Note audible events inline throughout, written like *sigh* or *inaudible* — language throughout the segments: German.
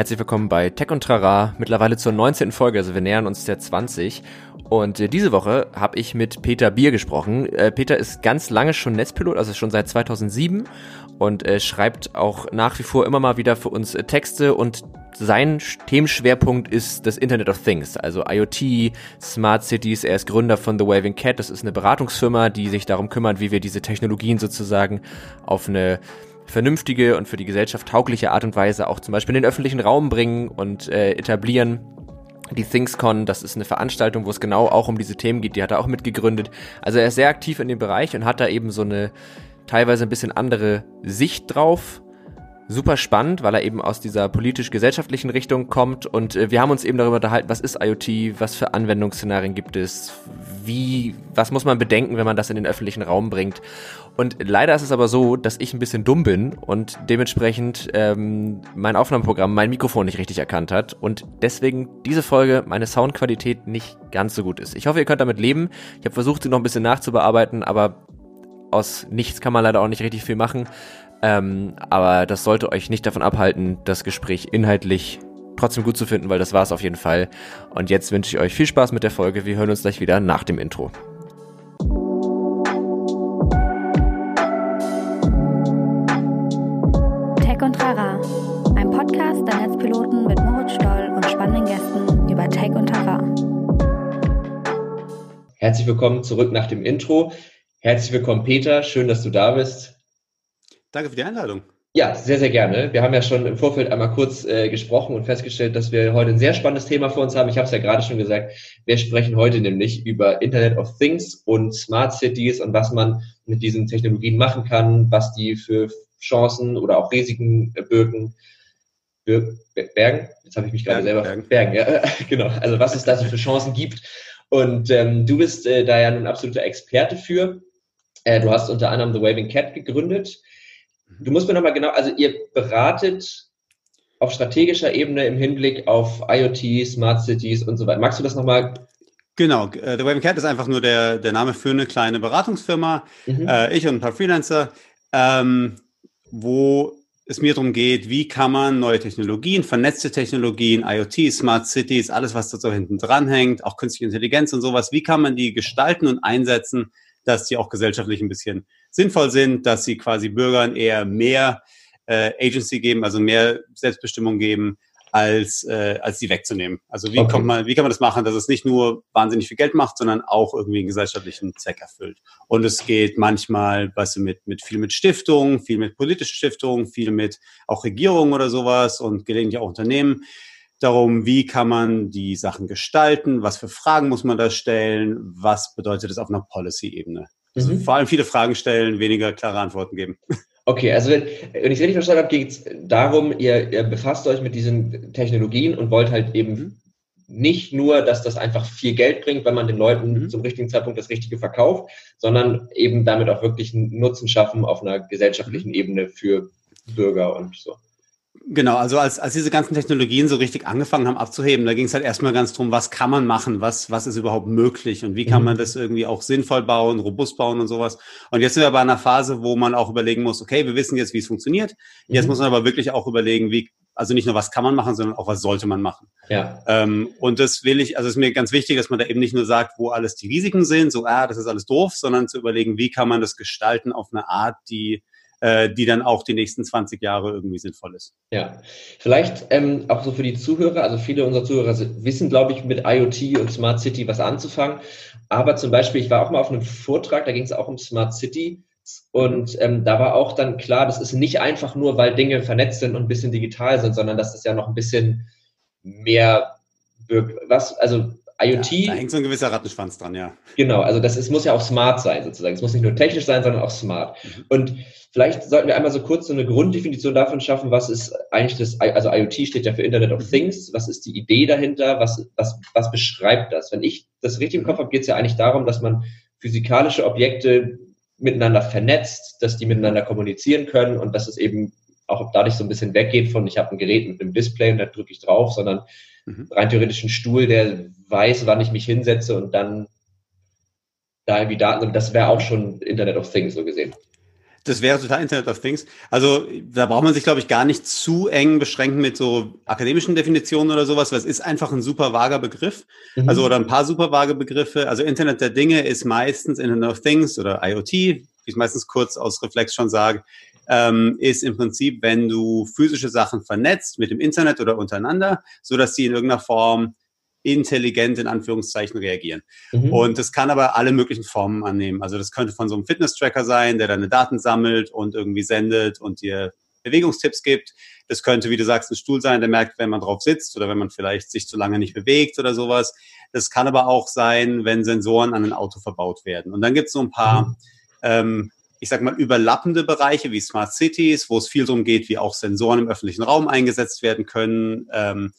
Herzlich willkommen bei Tech und Trara, mittlerweile zur 19. Folge, also wir nähern uns der 20. Und äh, diese Woche habe ich mit Peter Bier gesprochen. Äh, Peter ist ganz lange schon Netzpilot, also schon seit 2007 und äh, schreibt auch nach wie vor immer mal wieder für uns äh, Texte und sein Themenschwerpunkt ist das Internet of Things, also IoT, Smart Cities. Er ist Gründer von The Waving Cat. Das ist eine Beratungsfirma, die sich darum kümmert, wie wir diese Technologien sozusagen auf eine vernünftige und für die Gesellschaft taugliche Art und Weise auch zum Beispiel in den öffentlichen Raum bringen und äh, etablieren. Die ThingsCon, das ist eine Veranstaltung, wo es genau auch um diese Themen geht, die hat er auch mitgegründet. Also er ist sehr aktiv in dem Bereich und hat da eben so eine teilweise ein bisschen andere Sicht drauf super spannend, weil er eben aus dieser politisch-gesellschaftlichen Richtung kommt und äh, wir haben uns eben darüber unterhalten, was ist IoT, was für Anwendungsszenarien gibt es, wie, was muss man bedenken, wenn man das in den öffentlichen Raum bringt. Und leider ist es aber so, dass ich ein bisschen dumm bin und dementsprechend ähm, mein Aufnahmeprogramm mein Mikrofon nicht richtig erkannt hat und deswegen diese Folge meine Soundqualität nicht ganz so gut ist. Ich hoffe, ihr könnt damit leben. Ich habe versucht, sie noch ein bisschen nachzubearbeiten, aber aus nichts kann man leider auch nicht richtig viel machen. Ähm, aber das sollte euch nicht davon abhalten, das Gespräch inhaltlich trotzdem gut zu finden, weil das war es auf jeden Fall. Und jetzt wünsche ich euch viel Spaß mit der Folge. Wir hören uns gleich wieder nach dem Intro. Tech und Trara, ein Podcast der Netzpiloten mit Moritz Stoll und spannenden Gästen über Tech und Trara. Herzlich willkommen zurück nach dem Intro. Herzlich willkommen, Peter. Schön, dass du da bist. Danke für die Einladung. Ja, sehr, sehr gerne. Wir haben ja schon im Vorfeld einmal kurz äh, gesprochen und festgestellt, dass wir heute ein sehr spannendes Thema vor uns haben. Ich habe es ja gerade schon gesagt. Wir sprechen heute nämlich über Internet of Things und Smart Cities und was man mit diesen Technologien machen kann, was die für Chancen oder auch Risiken äh, birgen. Bergen? Jetzt habe ich mich gerade selber. Bergen, Bergen ja, *laughs* genau. Also was es da so für Chancen gibt. Und ähm, du bist äh, da ja ein absoluter Experte für. Äh, du hast unter anderem The Waving Cat gegründet Du musst mir nochmal genau, also ihr beratet auf strategischer Ebene im Hinblick auf IoT, Smart Cities und so weiter. Magst du das nochmal Genau, äh, The Waving Cat ist einfach nur der, der Name für eine kleine Beratungsfirma. Mhm. Äh, ich und ein paar Freelancer, ähm, wo es mir darum geht, wie kann man neue Technologien, vernetzte Technologien, IoT, Smart Cities, alles, was da so hinten dran hängt, auch künstliche Intelligenz und sowas, wie kann man die gestalten und einsetzen, dass die auch gesellschaftlich ein bisschen sinnvoll sind, dass sie quasi Bürgern eher mehr äh, Agency geben, also mehr Selbstbestimmung geben, als, äh, als die wegzunehmen. Also wie okay. kommt man, wie kann man das machen, dass es nicht nur wahnsinnig viel Geld macht, sondern auch irgendwie einen gesellschaftlichen Zweck erfüllt. Und es geht manchmal, weißt du, mit, mit viel mit Stiftungen, viel mit politischen Stiftungen, viel mit auch Regierungen oder sowas und gelegentlich auch Unternehmen darum, wie kann man die Sachen gestalten, was für Fragen muss man da stellen, was bedeutet es auf einer Policy-Ebene. Also mhm. vor allem viele Fragen stellen, weniger klare Antworten geben. *laughs* Okay, also wenn, wenn ich es richtig verstanden habe, geht es darum, ihr, ihr, befasst euch mit diesen Technologien und wollt halt eben mhm. nicht nur, dass das einfach viel Geld bringt, wenn man den Leuten mhm. zum richtigen Zeitpunkt das Richtige verkauft, sondern eben damit auch wirklich einen Nutzen schaffen auf einer gesellschaftlichen mhm. Ebene für Bürger und so. Genau, also als, als diese ganzen Technologien so richtig angefangen haben abzuheben, da ging es halt erstmal ganz drum, was kann man machen, was, was ist überhaupt möglich und wie kann mhm. man das irgendwie auch sinnvoll bauen, robust bauen und sowas. Und jetzt sind wir bei einer Phase, wo man auch überlegen muss, okay, wir wissen jetzt, wie es funktioniert. Jetzt mhm. muss man aber wirklich auch überlegen, wie, also nicht nur was kann man machen, sondern auch was sollte man machen. Ja. Ähm, und das will ich, also ist mir ganz wichtig, dass man da eben nicht nur sagt, wo alles die Risiken sind, so, ah, das ist alles doof, sondern zu überlegen, wie kann man das gestalten auf eine Art, die äh, die dann auch die nächsten 20 Jahre irgendwie sinnvoll ist. Ja, vielleicht ähm, auch so für die Zuhörer, also viele unserer Zuhörer wissen, glaube ich, mit IoT und Smart City was anzufangen. Aber zum Beispiel, ich war auch mal auf einem Vortrag, da ging es auch um Smart City. Und ähm, da war auch dann klar, das ist nicht einfach nur, weil Dinge vernetzt sind und ein bisschen digital sind, sondern dass das ja noch ein bisschen mehr was, also IoT. Ja, da hängt so ein gewisser Rattenschwanz dran, ja. Genau, also das ist, muss ja auch smart sein sozusagen. Es muss nicht nur technisch sein, sondern auch smart. Mhm. Und vielleicht sollten wir einmal so kurz so eine Grunddefinition davon schaffen, was ist eigentlich das, also IoT steht ja für Internet of mhm. Things, was ist die Idee dahinter, was, was, was beschreibt das? Wenn ich das richtig im Kopf habe, geht es ja eigentlich darum, dass man physikalische Objekte miteinander vernetzt, dass die miteinander kommunizieren können und dass es eben auch dadurch so ein bisschen weggeht von, ich habe ein Gerät mit einem Display und da drücke ich drauf, sondern mhm. rein theoretisch ein Stuhl, der weiß, wann ich mich hinsetze und dann da irgendwie Daten, das wäre auch schon Internet of Things so gesehen. Das wäre total Internet of Things. Also da braucht man sich, glaube ich, gar nicht zu eng beschränken mit so akademischen Definitionen oder sowas, weil es ist einfach ein super vager Begriff. Mhm. Also oder ein paar super vage Begriffe. Also Internet der Dinge ist meistens Internet of Things oder IoT, wie ich es meistens kurz aus Reflex schon sage, ähm, ist im Prinzip, wenn du physische Sachen vernetzt mit dem Internet oder untereinander, so dass sie in irgendeiner Form intelligent in Anführungszeichen reagieren. Mhm. Und das kann aber alle möglichen Formen annehmen. Also das könnte von so einem Fitness-Tracker sein, der deine Daten sammelt und irgendwie sendet und dir Bewegungstipps gibt. Das könnte, wie du sagst, ein Stuhl sein, der merkt, wenn man drauf sitzt oder wenn man vielleicht sich zu lange nicht bewegt oder sowas. Das kann aber auch sein, wenn Sensoren an ein Auto verbaut werden. Und dann gibt es so ein paar, mhm. ähm, ich sag mal, überlappende Bereiche wie Smart Cities, wo es viel darum geht, wie auch Sensoren im öffentlichen Raum eingesetzt werden können. Ähm,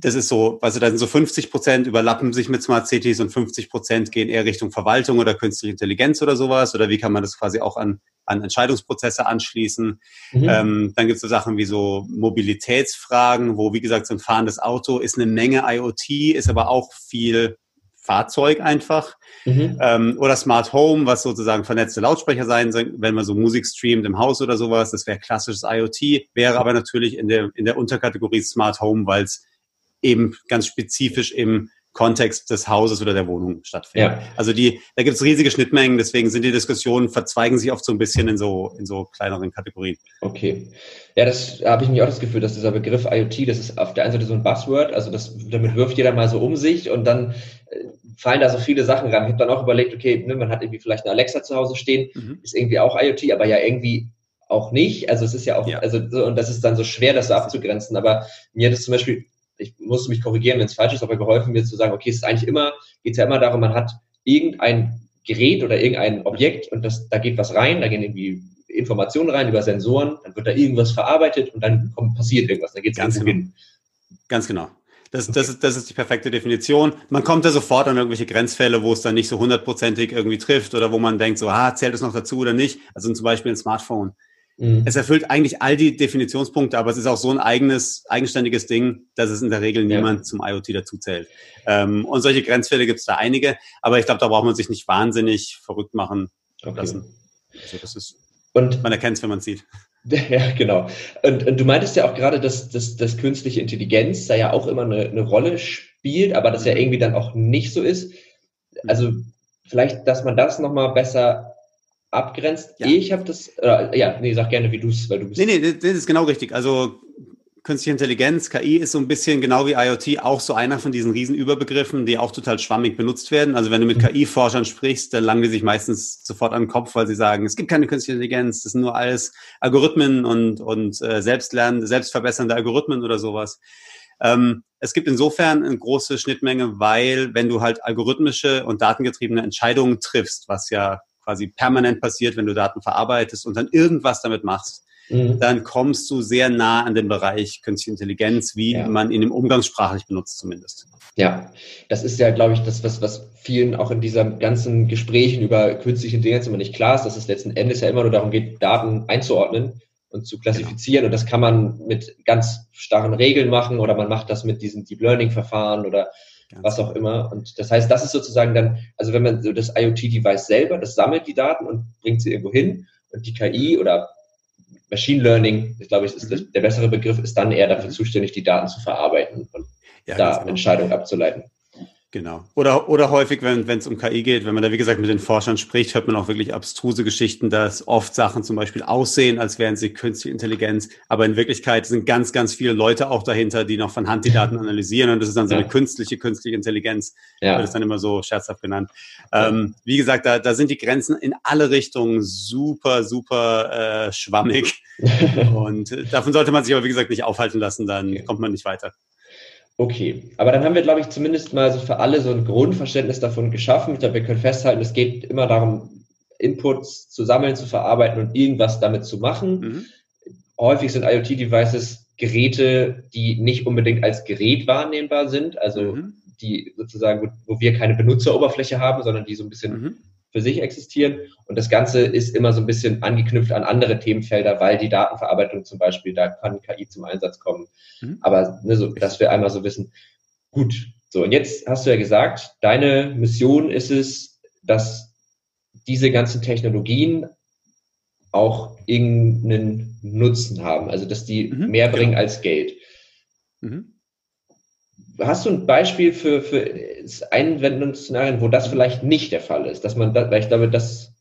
das ist so, also da sind so 50 Prozent überlappen sich mit Smart Cities und 50 Prozent gehen eher Richtung Verwaltung oder künstliche Intelligenz oder sowas. Oder wie kann man das quasi auch an, an Entscheidungsprozesse anschließen? Mhm. Ähm, dann gibt es so Sachen wie so Mobilitätsfragen, wo, wie gesagt, so ein fahrendes Auto ist eine Menge IoT, ist aber auch viel Fahrzeug einfach. Mhm. Ähm, oder Smart Home, was sozusagen vernetzte Lautsprecher sein, wenn man so Musik streamt im Haus oder sowas. Das wäre klassisches IoT, wäre aber natürlich in der, in der Unterkategorie Smart Home, weil es eben ganz spezifisch im Kontext des Hauses oder der Wohnung stattfindet. Ja. Also die, da gibt es riesige Schnittmengen, deswegen sind die Diskussionen, verzweigen sich oft so ein bisschen in so, in so kleineren Kategorien. Okay. Ja, das habe ich mir auch das Gefühl, dass dieser Begriff IoT, das ist auf der einen Seite so ein Buzzword, also das, damit wirft jeder mal so um sich und dann äh, fallen da so viele Sachen ran. Ich habe dann auch überlegt, okay, ne, man hat irgendwie vielleicht eine Alexa zu Hause stehen, mhm. ist irgendwie auch IoT, aber ja irgendwie auch nicht. Also es ist ja auch, ja. also und das ist dann so schwer, das so abzugrenzen. Aber mir hat es zum Beispiel ich muss mich korrigieren, wenn es falsch ist, aber geholfen mir zu sagen, okay, es ist eigentlich immer, geht es ja immer darum, man hat irgendein Gerät oder irgendein Objekt und das, da geht was rein, da gehen irgendwie Informationen rein über Sensoren, dann wird da irgendwas verarbeitet und dann kommt, passiert irgendwas, dann geht es irgendwo genau. hin. Ganz genau. Das, das, ist, das ist die perfekte Definition. Man kommt da sofort an irgendwelche Grenzfälle, wo es dann nicht so hundertprozentig irgendwie trifft oder wo man denkt, so, ah, zählt es noch dazu oder nicht? Also zum Beispiel ein Smartphone. Mhm. Es erfüllt eigentlich all die Definitionspunkte, aber es ist auch so ein eigenes, eigenständiges Ding, dass es in der Regel niemand ja. zum IoT dazu zählt. Ähm, und solche Grenzfälle gibt es da einige, aber ich glaube, da braucht man sich nicht wahnsinnig verrückt machen okay. lassen. Also das ist, und man erkennt es, wenn man es sieht. *laughs* Ja, genau. Und, und, du meintest ja auch gerade, dass, dass, dass künstliche Intelligenz da ja auch immer eine, eine Rolle spielt, aber das ja mhm. irgendwie dann auch nicht so ist. Also vielleicht, dass man das nochmal besser abgrenzt. Ja. Ich habe das, äh, ja, nee, sag gerne, wie du es, weil du bist. Nee, nee, das ist genau richtig. Also künstliche Intelligenz, KI ist so ein bisschen genau wie IoT auch so einer von diesen Riesenüberbegriffen, die auch total schwammig benutzt werden. Also wenn du mit mhm. KI-Forschern sprichst, dann langen die sich meistens sofort an den Kopf, weil sie sagen, es gibt keine künstliche Intelligenz, das sind nur alles Algorithmen und, und äh, selbstlernende, selbstverbessernde Algorithmen oder sowas. Ähm, es gibt insofern eine große Schnittmenge, weil wenn du halt algorithmische und datengetriebene Entscheidungen triffst, was ja quasi permanent passiert, wenn du Daten verarbeitest und dann irgendwas damit machst, mhm. dann kommst du sehr nah an den Bereich künstliche Intelligenz, wie ja. man ihn im Umgangssprachlich benutzt zumindest. Ja, das ist ja, glaube ich, das, was, was vielen auch in diesen ganzen Gesprächen über künstliche Intelligenz immer nicht klar ist, dass es letzten Endes ja immer nur darum geht, Daten einzuordnen und zu klassifizieren. Genau. Und das kann man mit ganz starren Regeln machen oder man macht das mit diesen Deep Learning Verfahren oder Ganz was auch immer. Und das heißt, das ist sozusagen dann, also wenn man so das IoT-Device selber, das sammelt die Daten und bringt sie irgendwo hin und die KI oder Machine Learning, ich glaube, ist mhm. der bessere Begriff, ist dann eher dafür zuständig, die Daten zu verarbeiten und ja, da genau. Entscheidungen abzuleiten. Genau. Oder, oder häufig, wenn es um KI geht, wenn man da, wie gesagt, mit den Forschern spricht, hört man auch wirklich abstruse Geschichten, dass oft Sachen zum Beispiel aussehen, als wären sie künstliche Intelligenz, aber in Wirklichkeit sind ganz, ganz viele Leute auch dahinter, die noch von Hand die Daten analysieren und das ist dann so eine künstliche, künstliche Intelligenz, ja. wird es dann immer so scherzhaft genannt. Ja. Ähm, wie gesagt, da, da sind die Grenzen in alle Richtungen super, super äh, schwammig *laughs* und davon sollte man sich aber, wie gesagt, nicht aufhalten lassen, dann okay. kommt man nicht weiter. Okay, aber dann haben wir, glaube ich, zumindest mal so für alle so ein Grundverständnis davon geschaffen. Ich glaube, wir können festhalten, es geht immer darum, Inputs zu sammeln, zu verarbeiten und irgendwas damit zu machen. Mhm. Häufig sind IoT-Devices Geräte, die nicht unbedingt als Gerät wahrnehmbar sind, also mhm. die sozusagen, wo wir keine Benutzeroberfläche haben, sondern die so ein bisschen mhm für sich existieren. Und das Ganze ist immer so ein bisschen angeknüpft an andere Themenfelder, weil die Datenverarbeitung zum Beispiel, da kann KI zum Einsatz kommen. Mhm. Aber ne, so, dass wir einmal so wissen, gut, so, und jetzt hast du ja gesagt, deine Mission ist es, dass diese ganzen Technologien auch irgendeinen Nutzen haben, also dass die mhm, mehr bringen genau. als Geld. Mhm. Hast du ein Beispiel für, für Einwendungsszenarien, wo das vielleicht nicht der Fall ist, dass man da, ich glaube, das.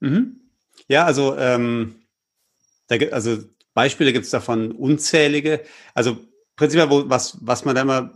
Mhm. Ja, also, ähm, da, also Beispiele gibt es davon unzählige. Also prinzipiell, wo, was, was man da immer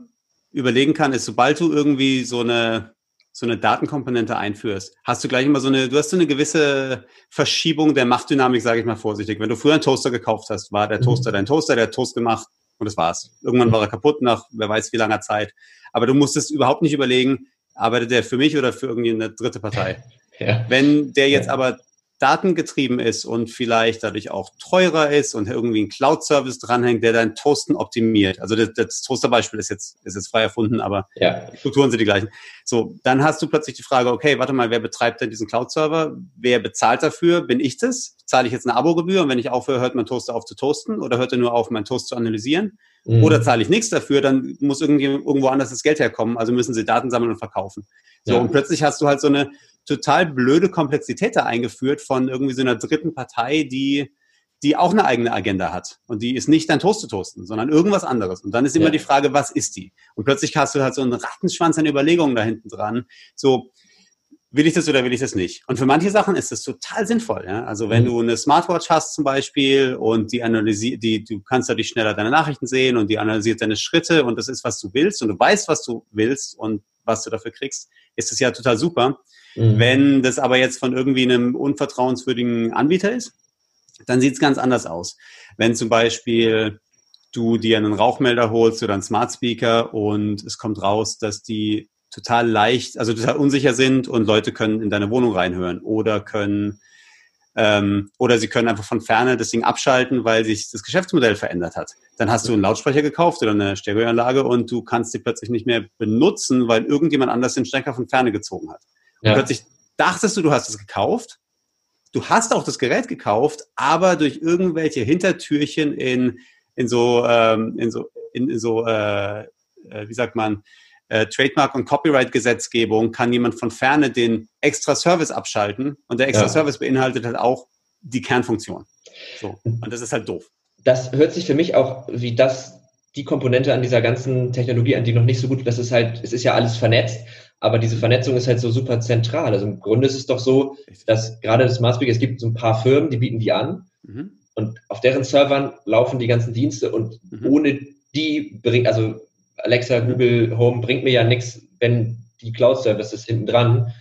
überlegen kann, ist, sobald du irgendwie so eine so eine Datenkomponente einführst, hast du gleich immer so eine, du hast so eine gewisse Verschiebung der Machtdynamik, sage ich mal vorsichtig. Wenn du früher einen Toaster gekauft hast, war der mhm. Toaster mhm. dein Toaster, der hat Toast gemacht und das war's. Irgendwann war er kaputt nach wer weiß wie langer Zeit. Aber du musstest überhaupt nicht überlegen, arbeitet der für mich oder für irgendwie eine dritte Partei. Ja. Wenn der jetzt aber datengetrieben ist und vielleicht dadurch auch teurer ist und irgendwie ein Cloud-Service dranhängt, der dein Toasten optimiert. Also das, das Toaster-Beispiel ist jetzt, ist jetzt frei erfunden, aber ja. die Strukturen sind die gleichen. So, dann hast du plötzlich die Frage, okay, warte mal, wer betreibt denn diesen Cloud-Server? Wer bezahlt dafür? Bin ich das? Zahle ich jetzt eine Abogebühr und wenn ich aufhöre, hört mein Toaster auf zu toasten oder hört er nur auf, meinen Toast zu analysieren? Mhm. Oder zahle ich nichts dafür, dann muss irgendwie irgendwo anders das Geld herkommen, also müssen sie Daten sammeln und verkaufen. So, ja. und plötzlich hast du halt so eine total blöde Komplexität da eingeführt von irgendwie so einer dritten Partei, die, die auch eine eigene Agenda hat. Und die ist nicht dein Toast zu toasten, sondern irgendwas anderes. Und dann ist immer ja. die Frage, was ist die? Und plötzlich hast du halt so einen Rattenschwanz an Überlegungen da hinten dran. So, will ich das oder will ich das nicht? Und für manche Sachen ist das total sinnvoll. Ja? Also wenn mhm. du eine Smartwatch hast zum Beispiel und die analysiert, die, du kannst dadurch schneller deine Nachrichten sehen und die analysiert deine Schritte und das ist, was du willst und du weißt, was du willst und was du dafür kriegst, ist das ja total super. Mhm. Wenn das aber jetzt von irgendwie einem unvertrauenswürdigen Anbieter ist, dann sieht es ganz anders aus. Wenn zum Beispiel du dir einen Rauchmelder holst oder einen Smart Speaker und es kommt raus, dass die total leicht, also total unsicher sind und Leute können in deine Wohnung reinhören oder können ähm, oder sie können einfach von ferne das Ding abschalten, weil sich das Geschäftsmodell verändert hat. Dann hast du einen Lautsprecher gekauft oder eine Stereoanlage und du kannst die plötzlich nicht mehr benutzen, weil irgendjemand anders den Stecker von ferne gezogen hat. Ja. Und plötzlich dachtest du, du hast es gekauft. Du hast auch das Gerät gekauft, aber durch irgendwelche Hintertürchen in, in so, ähm, in so, in, in so äh, äh, wie sagt man, äh, Trademark- und Copyright-Gesetzgebung kann jemand von ferne den extra Service abschalten und der extra ja. Service beinhaltet halt auch die Kernfunktion. So. Und das ist halt doof. Das hört sich für mich auch wie das die Komponente an dieser ganzen Technologie an, die noch nicht so gut, das ist halt, es ist ja alles vernetzt aber diese Vernetzung ist halt so super zentral. Also im Grunde ist es doch so, dass gerade das Speaker, es gibt so ein paar Firmen, die bieten die an mhm. und auf deren Servern laufen die ganzen Dienste und mhm. ohne die bringt, also Alexa, Google Home bringt mir ja nichts, wenn die Cloud Services hinten dran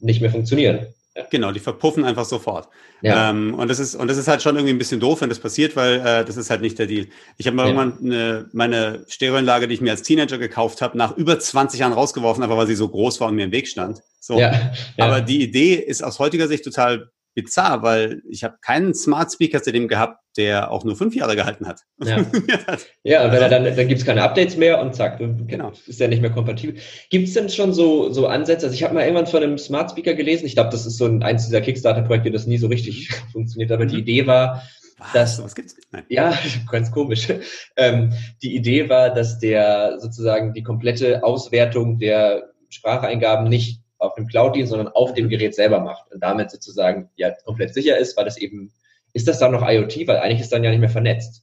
nicht mehr funktionieren. Genau, die verpuffen einfach sofort. Ja. Ähm, und das ist und das ist halt schon irgendwie ein bisschen doof, wenn das passiert, weil äh, das ist halt nicht der Deal. Ich habe mal ja. irgendwann eine, meine Stereoanlage, die ich mir als Teenager gekauft habe, nach über 20 Jahren rausgeworfen, einfach weil sie so groß war und mir im Weg stand. So. Ja. Aber die Idee ist aus heutiger Sicht total bizarr, weil ich habe keinen Smart Speaker seitdem gehabt, der auch nur fünf Jahre gehalten hat. Ja, *laughs* ja und wenn er dann, dann gibt es keine Updates mehr und zack, genau. ist er nicht mehr kompatibel. Gibt es denn schon so, so Ansätze? Also ich habe mal irgendwann von einem Smart Speaker gelesen, ich glaube, das ist so ein, eins dieser Kickstarter-Projekte, das nie so richtig mhm. *laughs* funktioniert, aber mhm. die Idee war, was? dass, was gibt's? Nein. Ja, *laughs* ganz komisch. Ähm, die Idee war, dass der sozusagen die komplette Auswertung der Spracheingaben nicht auf dem Cloud-Dienst, sondern auf dem Gerät selber macht und damit sozusagen ja komplett sicher ist, weil das eben, ist das dann noch IoT, weil eigentlich ist dann ja nicht mehr vernetzt.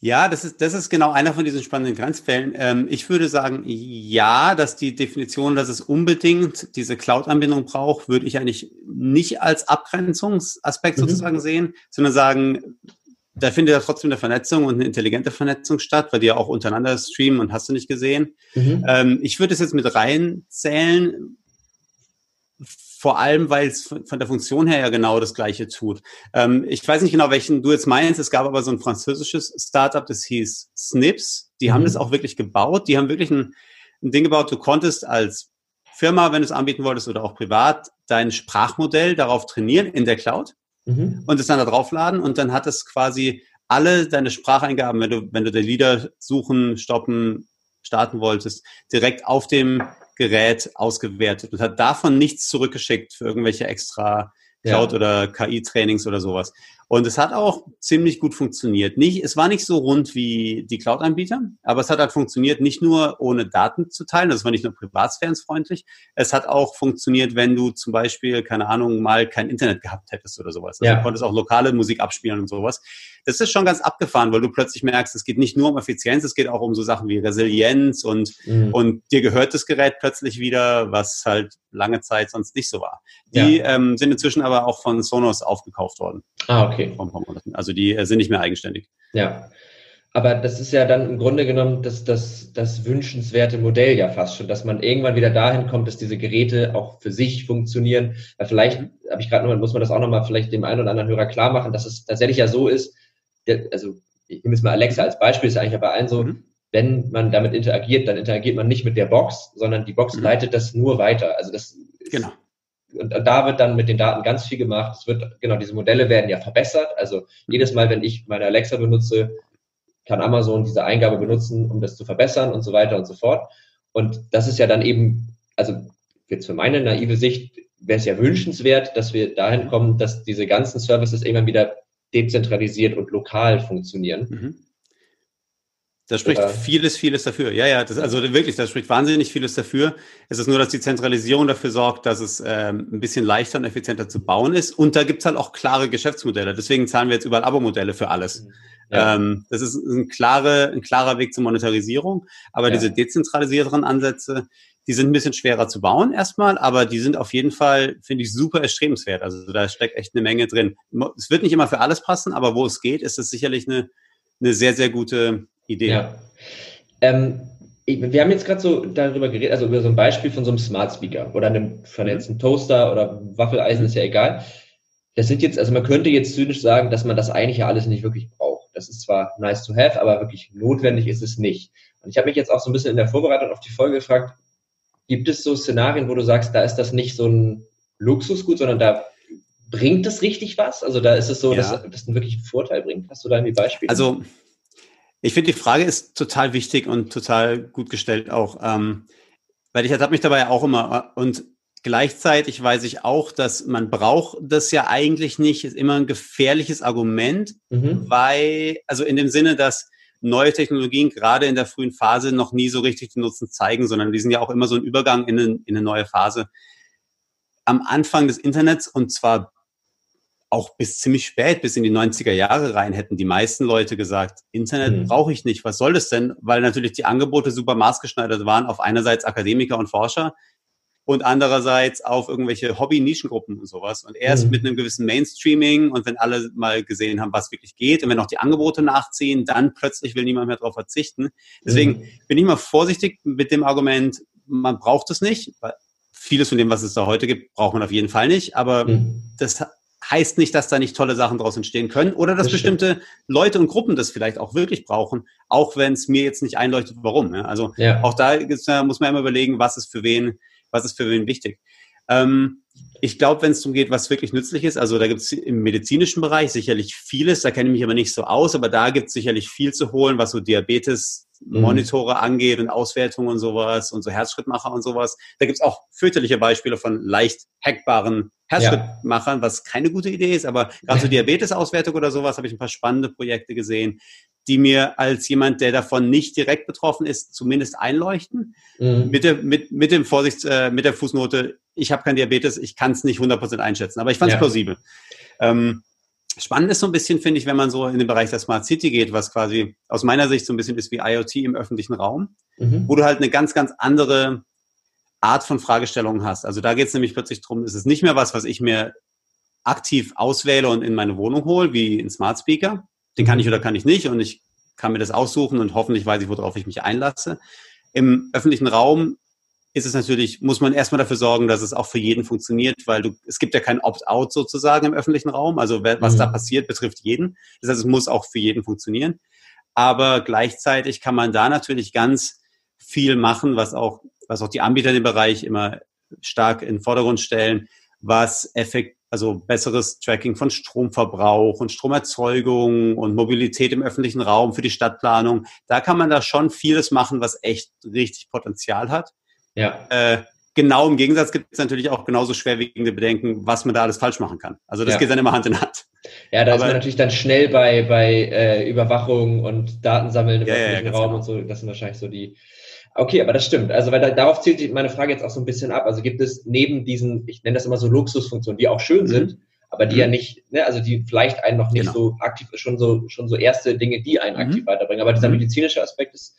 Ja, das ist, das ist genau einer von diesen spannenden Grenzfällen. Ähm, ich würde sagen, ja, dass die Definition, dass es unbedingt diese Cloud-Anbindung braucht, würde ich eigentlich nicht als Abgrenzungsaspekt mhm. sozusagen sehen, sondern sagen, da findet ja trotzdem eine Vernetzung und eine intelligente Vernetzung statt, weil die ja auch untereinander streamen und hast du nicht gesehen. Mhm. Ähm, ich würde es jetzt mit reinzählen, vor allem, weil es von der Funktion her ja genau das Gleiche tut. Ähm, ich weiß nicht genau, welchen du jetzt meinst. Es gab aber so ein französisches Startup, das hieß Snips. Die mhm. haben das auch wirklich gebaut. Die haben wirklich ein, ein Ding gebaut. Du konntest als Firma, wenn du es anbieten wolltest oder auch privat, dein Sprachmodell darauf trainieren in der Cloud mhm. und es dann da draufladen und dann hat es quasi alle deine Spracheingaben, wenn du, wenn du die Lieder suchen, stoppen, starten wolltest, direkt auf dem Gerät ausgewertet und hat davon nichts zurückgeschickt für irgendwelche extra Cloud- ja. oder KI-Trainings oder sowas. Und es hat auch ziemlich gut funktioniert. Nicht, es war nicht so rund wie die Cloud-Anbieter, aber es hat halt funktioniert, nicht nur ohne Daten zu teilen, das war nicht nur privatsphärensfreundlich, es hat auch funktioniert, wenn du zum Beispiel, keine Ahnung, mal kein Internet gehabt hättest oder sowas. Also ja. du konntest auch lokale Musik abspielen und sowas. Das ist schon ganz abgefahren, weil du plötzlich merkst, es geht nicht nur um Effizienz, es geht auch um so Sachen wie Resilienz und, mhm. und dir gehört das Gerät plötzlich wieder, was halt lange Zeit sonst nicht so war. Die ja. ähm, sind inzwischen aber auch von Sonos aufgekauft worden. Ah, okay. Also die äh, sind nicht mehr eigenständig. Ja. Aber das ist ja dann im Grunde genommen das, das, das wünschenswerte Modell ja fast schon, dass man irgendwann wieder dahin kommt, dass diese Geräte auch für sich funktionieren. Weil vielleicht, habe ich gerade nochmal, muss man das auch nochmal vielleicht dem einen oder anderen Hörer klar machen, dass es tatsächlich ja so ist, also ich nehme jetzt mal Alexa als Beispiel, ist ja eigentlich ja bei allen so, mhm. wenn man damit interagiert, dann interagiert man nicht mit der Box, sondern die Box mhm. leitet das nur weiter. Also das genau und da wird dann mit den Daten ganz viel gemacht. Es wird, genau, diese Modelle werden ja verbessert. Also jedes Mal, wenn ich meine Alexa benutze, kann Amazon diese Eingabe benutzen, um das zu verbessern und so weiter und so fort. Und das ist ja dann eben, also jetzt für meine naive Sicht wäre es ja wünschenswert, dass wir dahin kommen, dass diese ganzen Services irgendwann wieder dezentralisiert und lokal funktionieren. Mhm. Da spricht ja. vieles, vieles dafür. Ja, ja, das, also wirklich, da spricht wahnsinnig vieles dafür. Es ist nur, dass die Zentralisierung dafür sorgt, dass es ähm, ein bisschen leichter und effizienter zu bauen ist. Und da gibt's halt auch klare Geschäftsmodelle. Deswegen zahlen wir jetzt überall Abo-Modelle für alles. Mhm. Ja. Ähm, das ist ein, klare, ein klarer Weg zur Monetarisierung. Aber ja. diese dezentralisierteren Ansätze, die sind ein bisschen schwerer zu bauen erstmal, aber die sind auf jeden Fall, finde ich, super erstrebenswert. Also da steckt echt eine Menge drin. Es wird nicht immer für alles passen, aber wo es geht, ist es sicherlich eine, eine sehr, sehr gute Idee. Ja. Ähm, wir haben jetzt gerade so darüber geredet, also über so ein Beispiel von so einem Smart Speaker oder einem vernetzten mhm. Toaster oder Waffeleisen, ist ja egal. Das sind jetzt, also man könnte jetzt zynisch sagen, dass man das eigentlich ja alles nicht wirklich braucht. Das ist zwar nice to have, aber wirklich notwendig ist es nicht. Und ich habe mich jetzt auch so ein bisschen in der Vorbereitung auf die Folge gefragt, gibt es so Szenarien, wo du sagst, da ist das nicht so ein Luxusgut, sondern da bringt es richtig was? Also da ist es so, ja. dass das wirklich einen Vorteil bringt. Hast du da irgendwie Beispiele? Also ich finde, die Frage ist total wichtig und total gut gestellt auch, ähm, weil ich ertappe mich dabei auch immer und gleichzeitig weiß ich auch, dass man braucht das ja eigentlich nicht, ist immer ein gefährliches Argument, mhm. weil, also in dem Sinne, dass neue Technologien gerade in der frühen Phase noch nie so richtig den Nutzen zeigen, sondern die sind ja auch immer so ein Übergang in eine, in eine neue Phase. Am Anfang des Internets und zwar auch bis ziemlich spät, bis in die 90er Jahre rein, hätten die meisten Leute gesagt, Internet mhm. brauche ich nicht, was soll das denn? Weil natürlich die Angebote super maßgeschneidert waren auf einerseits Akademiker und Forscher und andererseits auf irgendwelche Hobby-Nischengruppen und sowas. Und erst mhm. mit einem gewissen Mainstreaming und wenn alle mal gesehen haben, was wirklich geht und wenn auch die Angebote nachziehen, dann plötzlich will niemand mehr darauf verzichten. Deswegen mhm. bin ich mal vorsichtig mit dem Argument, man braucht es nicht, weil vieles von dem, was es da heute gibt, braucht man auf jeden Fall nicht. Aber mhm. das heißt nicht, dass da nicht tolle Sachen draus entstehen können oder dass das bestimmte Leute und Gruppen das vielleicht auch wirklich brauchen, auch wenn es mir jetzt nicht einleuchtet, warum. Ja? Also ja. auch da muss man immer überlegen, was ist für wen, was ist für wen wichtig. Ähm, ich glaube, wenn es darum geht, was wirklich nützlich ist, also da gibt es im medizinischen Bereich sicherlich vieles, da kenne ich mich aber nicht so aus, aber da gibt es sicherlich viel zu holen, was so Diabetes. Monitore mhm. angeht und Auswertungen und sowas und so Herzschrittmacher und sowas. Da gibt's auch fürchterliche Beispiele von leicht hackbaren Herzschrittmachern, ja. was keine gute Idee ist, aber gerade so Diabetesauswertung oder sowas habe ich ein paar spannende Projekte gesehen, die mir als jemand, der davon nicht direkt betroffen ist, zumindest einleuchten. Mhm. Mit, der, mit, mit dem Vorsicht, äh, mit der Fußnote, ich habe kein Diabetes, ich kann es nicht 100% einschätzen, aber ich fand es ja. plausibel. Ähm, Spannend ist so ein bisschen, finde ich, wenn man so in den Bereich der Smart City geht, was quasi aus meiner Sicht so ein bisschen ist wie IoT im öffentlichen Raum, mhm. wo du halt eine ganz, ganz andere Art von Fragestellungen hast. Also da geht es nämlich plötzlich drum, ist es nicht mehr was, was ich mir aktiv auswähle und in meine Wohnung hole, wie ein Smart Speaker. Den kann ich mhm. oder kann ich nicht und ich kann mir das aussuchen und hoffentlich weiß ich, worauf ich mich einlasse. Im öffentlichen Raum ist es natürlich, muss man erstmal dafür sorgen, dass es auch für jeden funktioniert, weil du, es gibt ja kein Opt-out sozusagen im öffentlichen Raum. Also was mhm. da passiert, betrifft jeden. Das heißt, es muss auch für jeden funktionieren. Aber gleichzeitig kann man da natürlich ganz viel machen, was auch, was auch die Anbieter in dem Bereich immer stark in den Vordergrund stellen, was effekt, also besseres Tracking von Stromverbrauch und Stromerzeugung und Mobilität im öffentlichen Raum für die Stadtplanung. Da kann man da schon vieles machen, was echt richtig Potenzial hat. Ja. Äh, genau im Gegensatz gibt es natürlich auch genauso schwerwiegende Bedenken, was man da alles falsch machen kann. Also das ja. geht dann immer Hand in Hand. Ja, da Aber, ist man natürlich dann schnell bei, bei äh, Überwachung und Datensammeln im ja, öffentlichen ja, Raum genau. und so. Das sind wahrscheinlich so die. Okay, aber das stimmt. Also, weil da, darauf zielt meine Frage jetzt auch so ein bisschen ab. Also gibt es neben diesen, ich nenne das immer so Luxusfunktionen, die auch schön mhm. sind, aber die mhm. ja nicht, ne, also die vielleicht einen noch nicht genau. so aktiv, schon so, schon so erste Dinge, die einen aktiv mhm. weiterbringen. Aber dieser mhm. medizinische Aspekt ist,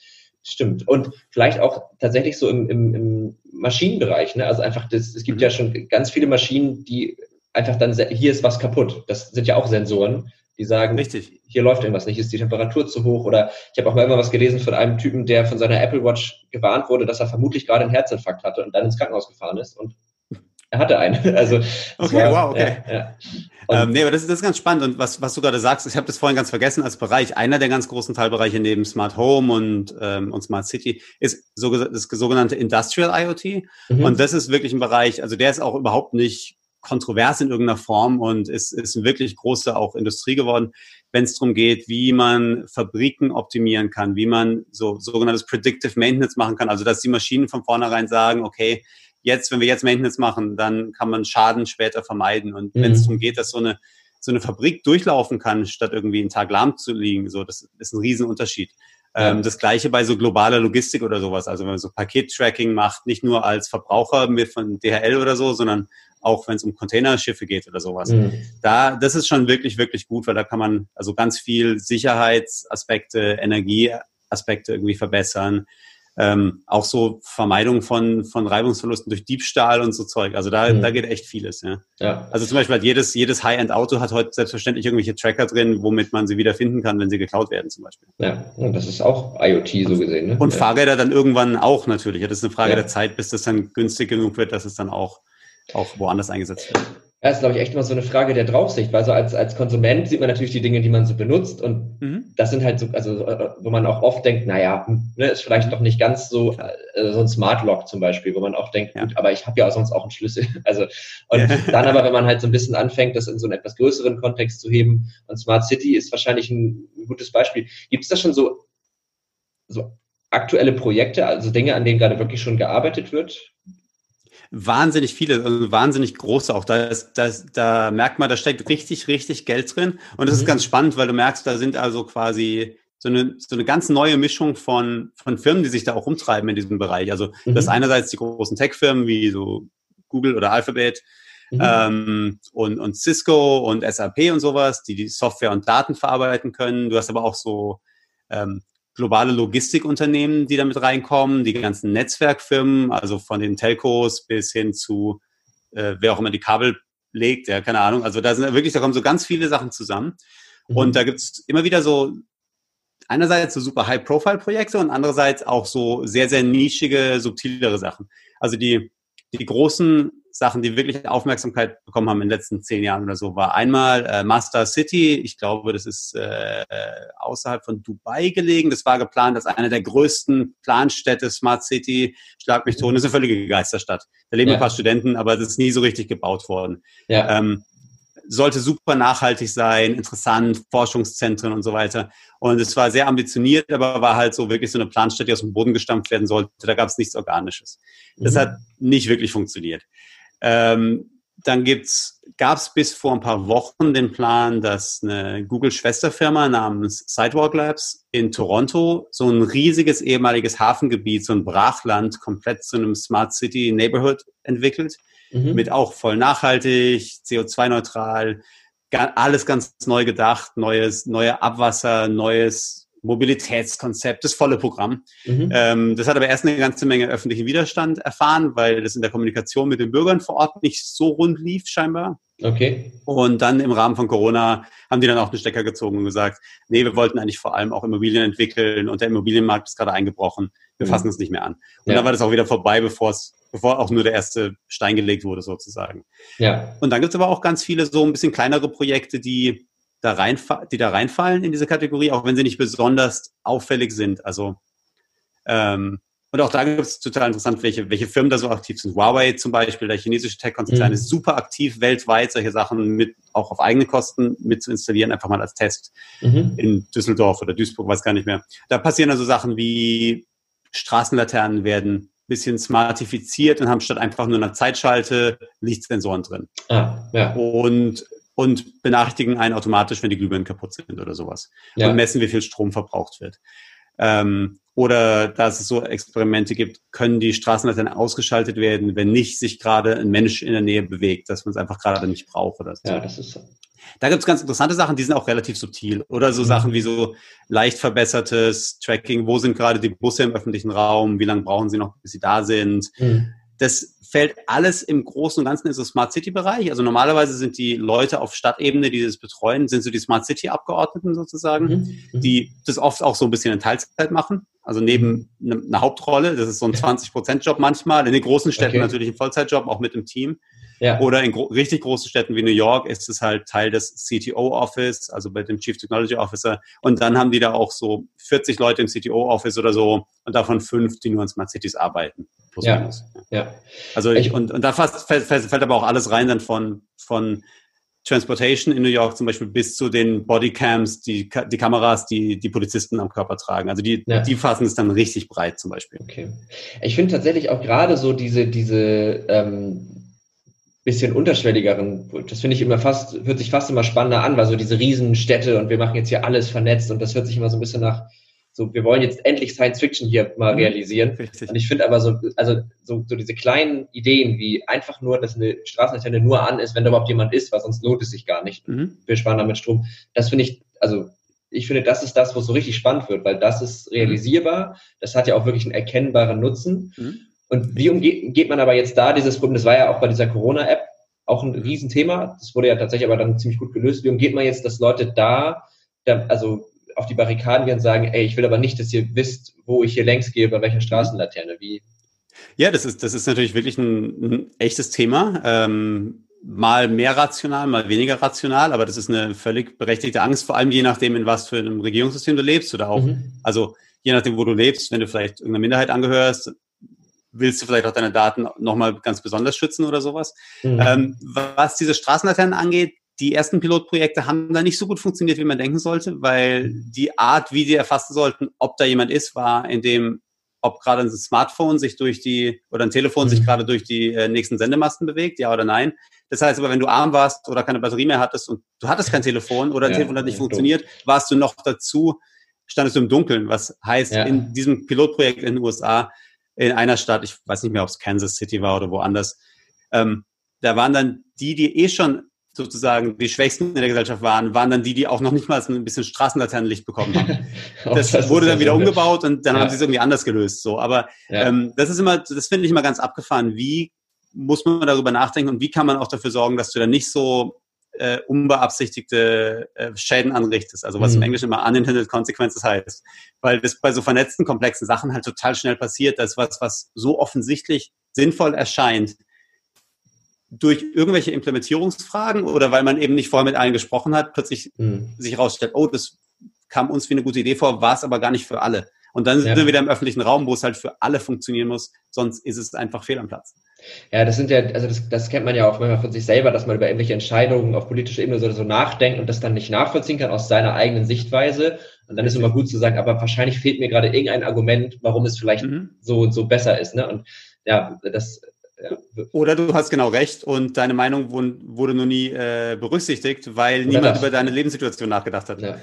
stimmt. Und vielleicht auch tatsächlich so im, im, im Maschinenbereich, ne? Also einfach, das, es gibt mhm. ja schon ganz viele Maschinen, die einfach dann, hier ist was kaputt. Das sind ja auch Sensoren, die sagen, Richtig. hier läuft irgendwas nicht, ist die Temperatur zu hoch oder ich habe auch mal immer was gelesen von einem Typen, der von seiner Apple Watch gewarnt wurde, dass er vermutlich gerade einen Herzinfarkt hatte und dann ins Krankenhaus gefahren ist und er hatte einen. *laughs* Also, okay, war, wow, okay. Ja, ja. Ähm, nee, aber das, das ist ganz spannend. Und was, was du gerade sagst, ich habe das vorhin ganz vergessen als Bereich. Einer der ganz großen Teilbereiche neben Smart Home und, ähm, und Smart City ist so, das sogenannte Industrial IoT. Mhm. Und das ist wirklich ein Bereich, also der ist auch überhaupt nicht kontrovers in irgendeiner Form und ist, ist eine wirklich große auch Industrie geworden, wenn es darum geht, wie man Fabriken optimieren kann, wie man so sogenanntes Predictive Maintenance machen kann. Also dass die Maschinen von vornherein sagen, okay, jetzt, wenn wir jetzt Maintenance machen, dann kann man Schaden später vermeiden. Und mhm. wenn es darum geht, dass so eine, so eine Fabrik durchlaufen kann, statt irgendwie einen Tag lahm zu liegen, so, das ist ein Riesenunterschied. Ja. Ähm, das gleiche bei so globaler Logistik oder sowas. Also wenn man so Paket-Tracking macht, nicht nur als Verbraucher mit von DHL oder so, sondern auch wenn es um Containerschiffe geht oder sowas. Mhm. Da, das ist schon wirklich, wirklich gut, weil da kann man also ganz viel Sicherheitsaspekte, Energieaspekte irgendwie verbessern ähm, auch so Vermeidung von, von Reibungsverlusten durch Diebstahl und so Zeug. Also da, mhm. da geht echt vieles. Ja. ja. Also zum Beispiel hat jedes, jedes High-End-Auto hat heute selbstverständlich irgendwelche Tracker drin, womit man sie wieder finden kann, wenn sie geklaut werden zum Beispiel. Ja, und das ist auch IoT so gesehen. Ne? Und ja. Fahrräder dann irgendwann auch natürlich. Das ist eine Frage ja. der Zeit, bis das dann günstig genug wird, dass es dann auch, auch woanders eingesetzt wird. Das ist, glaube ich, echt immer so eine Frage der Draufsicht, weil so als, als Konsument sieht man natürlich die Dinge, die man so benutzt und mhm. das sind halt so, also wo man auch oft denkt, naja, hm, ne, ist vielleicht doch nicht ganz so, äh, so ein Smart Lock zum Beispiel, wo man auch denkt, ja. gut, aber ich habe ja sonst auch einen Schlüssel. *laughs* Also und ja. dann aber, wenn man halt so ein bisschen anfängt, das in so einen etwas größeren Kontext zu heben und Smart City ist wahrscheinlich ein, ein gutes Beispiel. Gibt es da schon so, so aktuelle Projekte, also Dinge, an denen gerade wirklich schon gearbeitet wird? Wahnsinnig viele, also wahnsinnig große auch. Da, ist, da, da merkt man, da steckt richtig, richtig Geld drin. Und das mhm. ist ganz spannend, weil du merkst, da sind also quasi so eine, so eine ganz neue Mischung von, von Firmen, die sich da auch umtreiben in diesem Bereich. Also mhm. das einerseits die großen Tech-Firmen wie so Google oder Alphabet mhm. ähm, und, und Cisco und SAP und sowas, die die Software und Daten verarbeiten können. Du hast aber auch so ähm, globale Logistikunternehmen, die damit reinkommen, die ganzen Netzwerkfirmen, also von den Telcos bis hin zu äh, wer auch immer die Kabel legt, ja, keine Ahnung. Also da sind wirklich, da kommen so ganz viele Sachen zusammen. Mhm. Und da gibt's immer wieder so einerseits so super High-Profile-Projekte und andererseits auch so sehr, sehr nischige, subtilere Sachen. Also die, die großen Sachen, die wirklich Aufmerksamkeit bekommen haben in den letzten zehn Jahren oder so, war einmal äh, Master City. Ich glaube, das ist äh, außerhalb von Dubai gelegen. Das war geplant als eine der größten Planstädte Smart City. Schlag mich tot, das ist eine völlige Geisterstadt. Da leben ja. ein paar Studenten, aber das ist nie so richtig gebaut worden. Ja. Ähm, sollte super nachhaltig sein, interessant, Forschungszentren und so weiter. Und es war sehr ambitioniert, aber war halt so wirklich so eine Planstätte, die aus dem Boden gestampft werden sollte. Da gab es nichts Organisches. Das mhm. hat nicht wirklich funktioniert. Ähm, dann gibt's, gab's bis vor ein paar Wochen den Plan, dass eine Google-Schwesterfirma namens Sidewalk Labs in Toronto so ein riesiges ehemaliges Hafengebiet, so ein Brachland, komplett zu einem Smart City Neighborhood entwickelt. Mhm. Mit auch voll nachhaltig, CO2-neutral, alles ganz neu gedacht, neues, neue Abwasser, neues Mobilitätskonzept, das volle Programm. Mhm. Ähm, das hat aber erst eine ganze Menge öffentlichen Widerstand erfahren, weil das in der Kommunikation mit den Bürgern vor Ort nicht so rund lief scheinbar. Okay. Und dann im Rahmen von Corona haben die dann auch den Stecker gezogen und gesagt, nee, wir wollten eigentlich vor allem auch Immobilien entwickeln und der Immobilienmarkt ist gerade eingebrochen. Wir mhm. fassen es nicht mehr an. Und ja. dann war das auch wieder vorbei, bevor es bevor auch nur der erste Stein gelegt wurde sozusagen. Ja. Und dann gibt es aber auch ganz viele so ein bisschen kleinere Projekte, die da rein, die da reinfallen in diese Kategorie, auch wenn sie nicht besonders auffällig sind. Also ähm, und auch da gibt es total interessant, welche, welche Firmen da so aktiv sind. Huawei zum Beispiel, der chinesische Tech-Konzern, mhm. ist super aktiv weltweit, solche Sachen mit auch auf eigene Kosten mit zu installieren, einfach mal als Test mhm. in Düsseldorf oder Duisburg, weiß gar nicht mehr. Da passieren also Sachen wie Straßenlaternen werden bisschen smartifiziert und haben statt einfach nur einer Zeitschalte Lichtsensoren drin. Ah, ja. Und und benachrichtigen einen automatisch, wenn die Glühbirnen kaputt sind oder sowas. Ja. Und messen, wie viel Strom verbraucht wird. Ähm, oder dass es so Experimente gibt, können die Straßenlaternen ausgeschaltet werden, wenn nicht sich gerade ein Mensch in der Nähe bewegt, dass man es einfach gerade nicht braucht oder so. Ja, das ist so. Da gibt es ganz interessante Sachen, die sind auch relativ subtil. Oder so mhm. Sachen wie so leicht verbessertes Tracking, wo sind gerade die Busse im öffentlichen Raum, wie lange brauchen sie noch, bis sie da sind. Mhm. Das fällt alles im Großen und Ganzen in so Smart City Bereich. Also normalerweise sind die Leute auf Stadtebene, die das betreuen, sind so die Smart City Abgeordneten sozusagen, mhm. mhm. die das oft auch so ein bisschen in Teilzeit machen. Also neben einer ne Hauptrolle, das ist so ein 20-Prozent-Job manchmal, in den großen Städten okay. natürlich ein Vollzeitjob, auch mit dem Team. Ja. Oder in gro richtig großen Städten wie New York ist es halt Teil des CTO-Office, also bei dem Chief Technology Officer. Und dann haben die da auch so 40 Leute im CTO-Office oder so und davon fünf, die nur in Smart Cities arbeiten. Plus ja. Minus. ja. Also ich, und, und da fast, fällt, fällt aber auch alles rein dann von, von Transportation in New York zum Beispiel bis zu den Bodycams, die, die Kameras, die die Polizisten am Körper tragen. Also die, ja. die fassen es dann richtig breit zum Beispiel. Okay. Ich finde tatsächlich auch gerade so diese, diese ähm, bisschen unterschwelligeren, das finde ich immer fast, hört sich fast immer spannender an, weil so diese Riesenstädte und wir machen jetzt hier alles vernetzt und das hört sich immer so ein bisschen nach, so, wir wollen jetzt endlich Science Fiction hier mal mhm. realisieren. Richtig. Und ich finde aber so, also so, so diese kleinen Ideen wie einfach nur, dass eine Straßenlaterne nur an ist, wenn da überhaupt jemand ist, weil sonst lohnt es sich gar nicht. Mhm. Wir sparen damit Strom. Das finde ich, also ich finde, das ist das, wo es so richtig spannend wird, weil das ist mhm. realisierbar. Das hat ja auch wirklich einen erkennbaren Nutzen. Mhm. Und wie umgeht man aber jetzt da dieses Problem? Das war ja auch bei dieser Corona-App auch ein Riesenthema. Das wurde ja tatsächlich aber dann ziemlich gut gelöst. Wie umgeht man jetzt, dass Leute da, da also auf die Barrikaden gehen und sagen, ey, ich will aber nicht, dass ihr wisst, wo ich hier längs gehe, bei welcher Straßenlaterne, wie? Ja, das ist, das ist natürlich wirklich ein, ein echtes Thema. Ähm, mal mehr rational, mal weniger rational, aber das ist eine völlig berechtigte Angst, vor allem je nachdem, in was für einem Regierungssystem du lebst oder auch, mhm. also je nachdem, wo du lebst, wenn du vielleicht irgendeiner Minderheit angehörst, willst du vielleicht auch deine Daten nochmal ganz besonders schützen oder sowas. Mhm. Ähm, was diese Straßenlaternen angeht, die ersten Pilotprojekte haben da nicht so gut funktioniert, wie man denken sollte, weil die Art, wie die erfassen sollten, ob da jemand ist, war in dem, ob gerade ein Smartphone sich durch die, oder ein Telefon mhm. sich gerade durch die äh, nächsten Sendemasten bewegt, ja oder nein. Das heißt aber, wenn du arm warst oder keine Batterie mehr hattest und du hattest kein Telefon oder ein ja, Telefon hat nicht ja, funktioniert, warst du noch dazu, standest du im Dunkeln, was heißt, ja. in diesem Pilotprojekt in den USA in einer Stadt, ich weiß nicht mehr, ob es Kansas City war oder woanders, ähm, da waren dann die, die eh schon sozusagen die Schwächsten in der Gesellschaft waren, waren dann die, die auch noch nicht mal ein bisschen Straßenlaternenlicht bekommen haben. *laughs* Das, das wurde dann wieder umgebaut und dann ja. haben sie es irgendwie anders gelöst. So, aber ja. ähm, das ist immer, das finde ich immer ganz abgefahren. Wie muss man darüber nachdenken und wie kann man auch dafür sorgen, dass du dann nicht so äh, unbeabsichtigte äh, Schäden anrichtest, also was mhm. im Englischen immer unintended consequences heißt. Weil das bei so vernetzten, komplexen Sachen halt total schnell passiert, dass was, was so offensichtlich sinnvoll erscheint, durch irgendwelche Implementierungsfragen oder weil man eben nicht vorher mit allen gesprochen hat, plötzlich mhm. sich herausstellt, oh, das kam uns wie eine gute Idee vor, war es aber gar nicht für alle. Und dann sind ja. wir wieder im öffentlichen Raum, wo es halt für alle funktionieren muss, sonst ist es einfach fehl am Platz. Ja, das sind ja, also das, das kennt man ja auch manchmal von sich selber, dass man über irgendwelche Entscheidungen auf politischer Ebene so, so nachdenkt und das dann nicht nachvollziehen kann aus seiner eigenen Sichtweise. Und dann ist immer gut zu sagen, aber wahrscheinlich fehlt mir gerade irgendein Argument, warum es vielleicht mhm. so, so besser ist. Ne? Und ja, das, ja. Oder du hast genau recht und deine Meinung wurde nur nie äh, berücksichtigt, weil Oder niemand das. über deine Lebenssituation nachgedacht hat. Ja.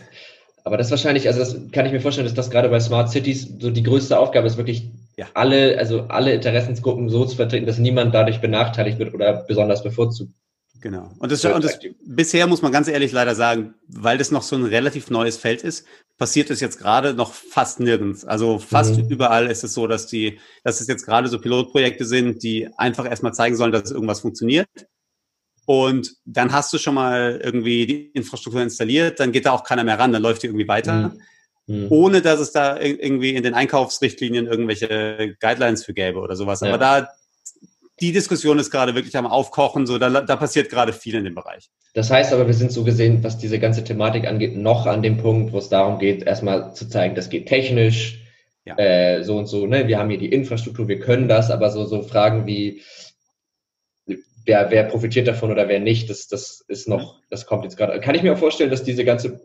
Aber das wahrscheinlich, also das kann ich mir vorstellen, dass das gerade bei Smart Cities so die größte Aufgabe ist, wirklich ja. alle, also alle Interessensgruppen so zu vertreten, dass niemand dadurch benachteiligt wird oder besonders bevorzugt. Genau. Und das, und das bisher muss man ganz ehrlich leider sagen, weil das noch so ein relativ neues Feld ist, passiert es jetzt gerade noch fast nirgends. Also fast mhm. überall ist es so, dass die, dass es jetzt gerade so Pilotprojekte sind, die einfach erstmal zeigen sollen, dass irgendwas funktioniert. Und dann hast du schon mal irgendwie die Infrastruktur installiert, dann geht da auch keiner mehr ran, dann läuft die irgendwie weiter. Mhm mhm. ohne dass es da irgendwie in den Einkaufsrichtlinien irgendwelche Guidelines für gäbe oder sowas. Ja. Aber da die Diskussion ist gerade wirklich am Aufkochen, so da, da passiert gerade viel in dem Bereich. Das heißt aber, wir sind so gesehen, was diese ganze Thematik angeht, noch an dem Punkt, wo es darum geht, erstmal zu zeigen, das geht technisch, ja. äh, so und so, ne? Wir haben hier die Infrastruktur, wir können das, aber so, so Fragen wie wer, wer profitiert davon oder wer nicht, das, das ist noch, das kommt jetzt gerade. Kann ich mir auch vorstellen, dass diese ganze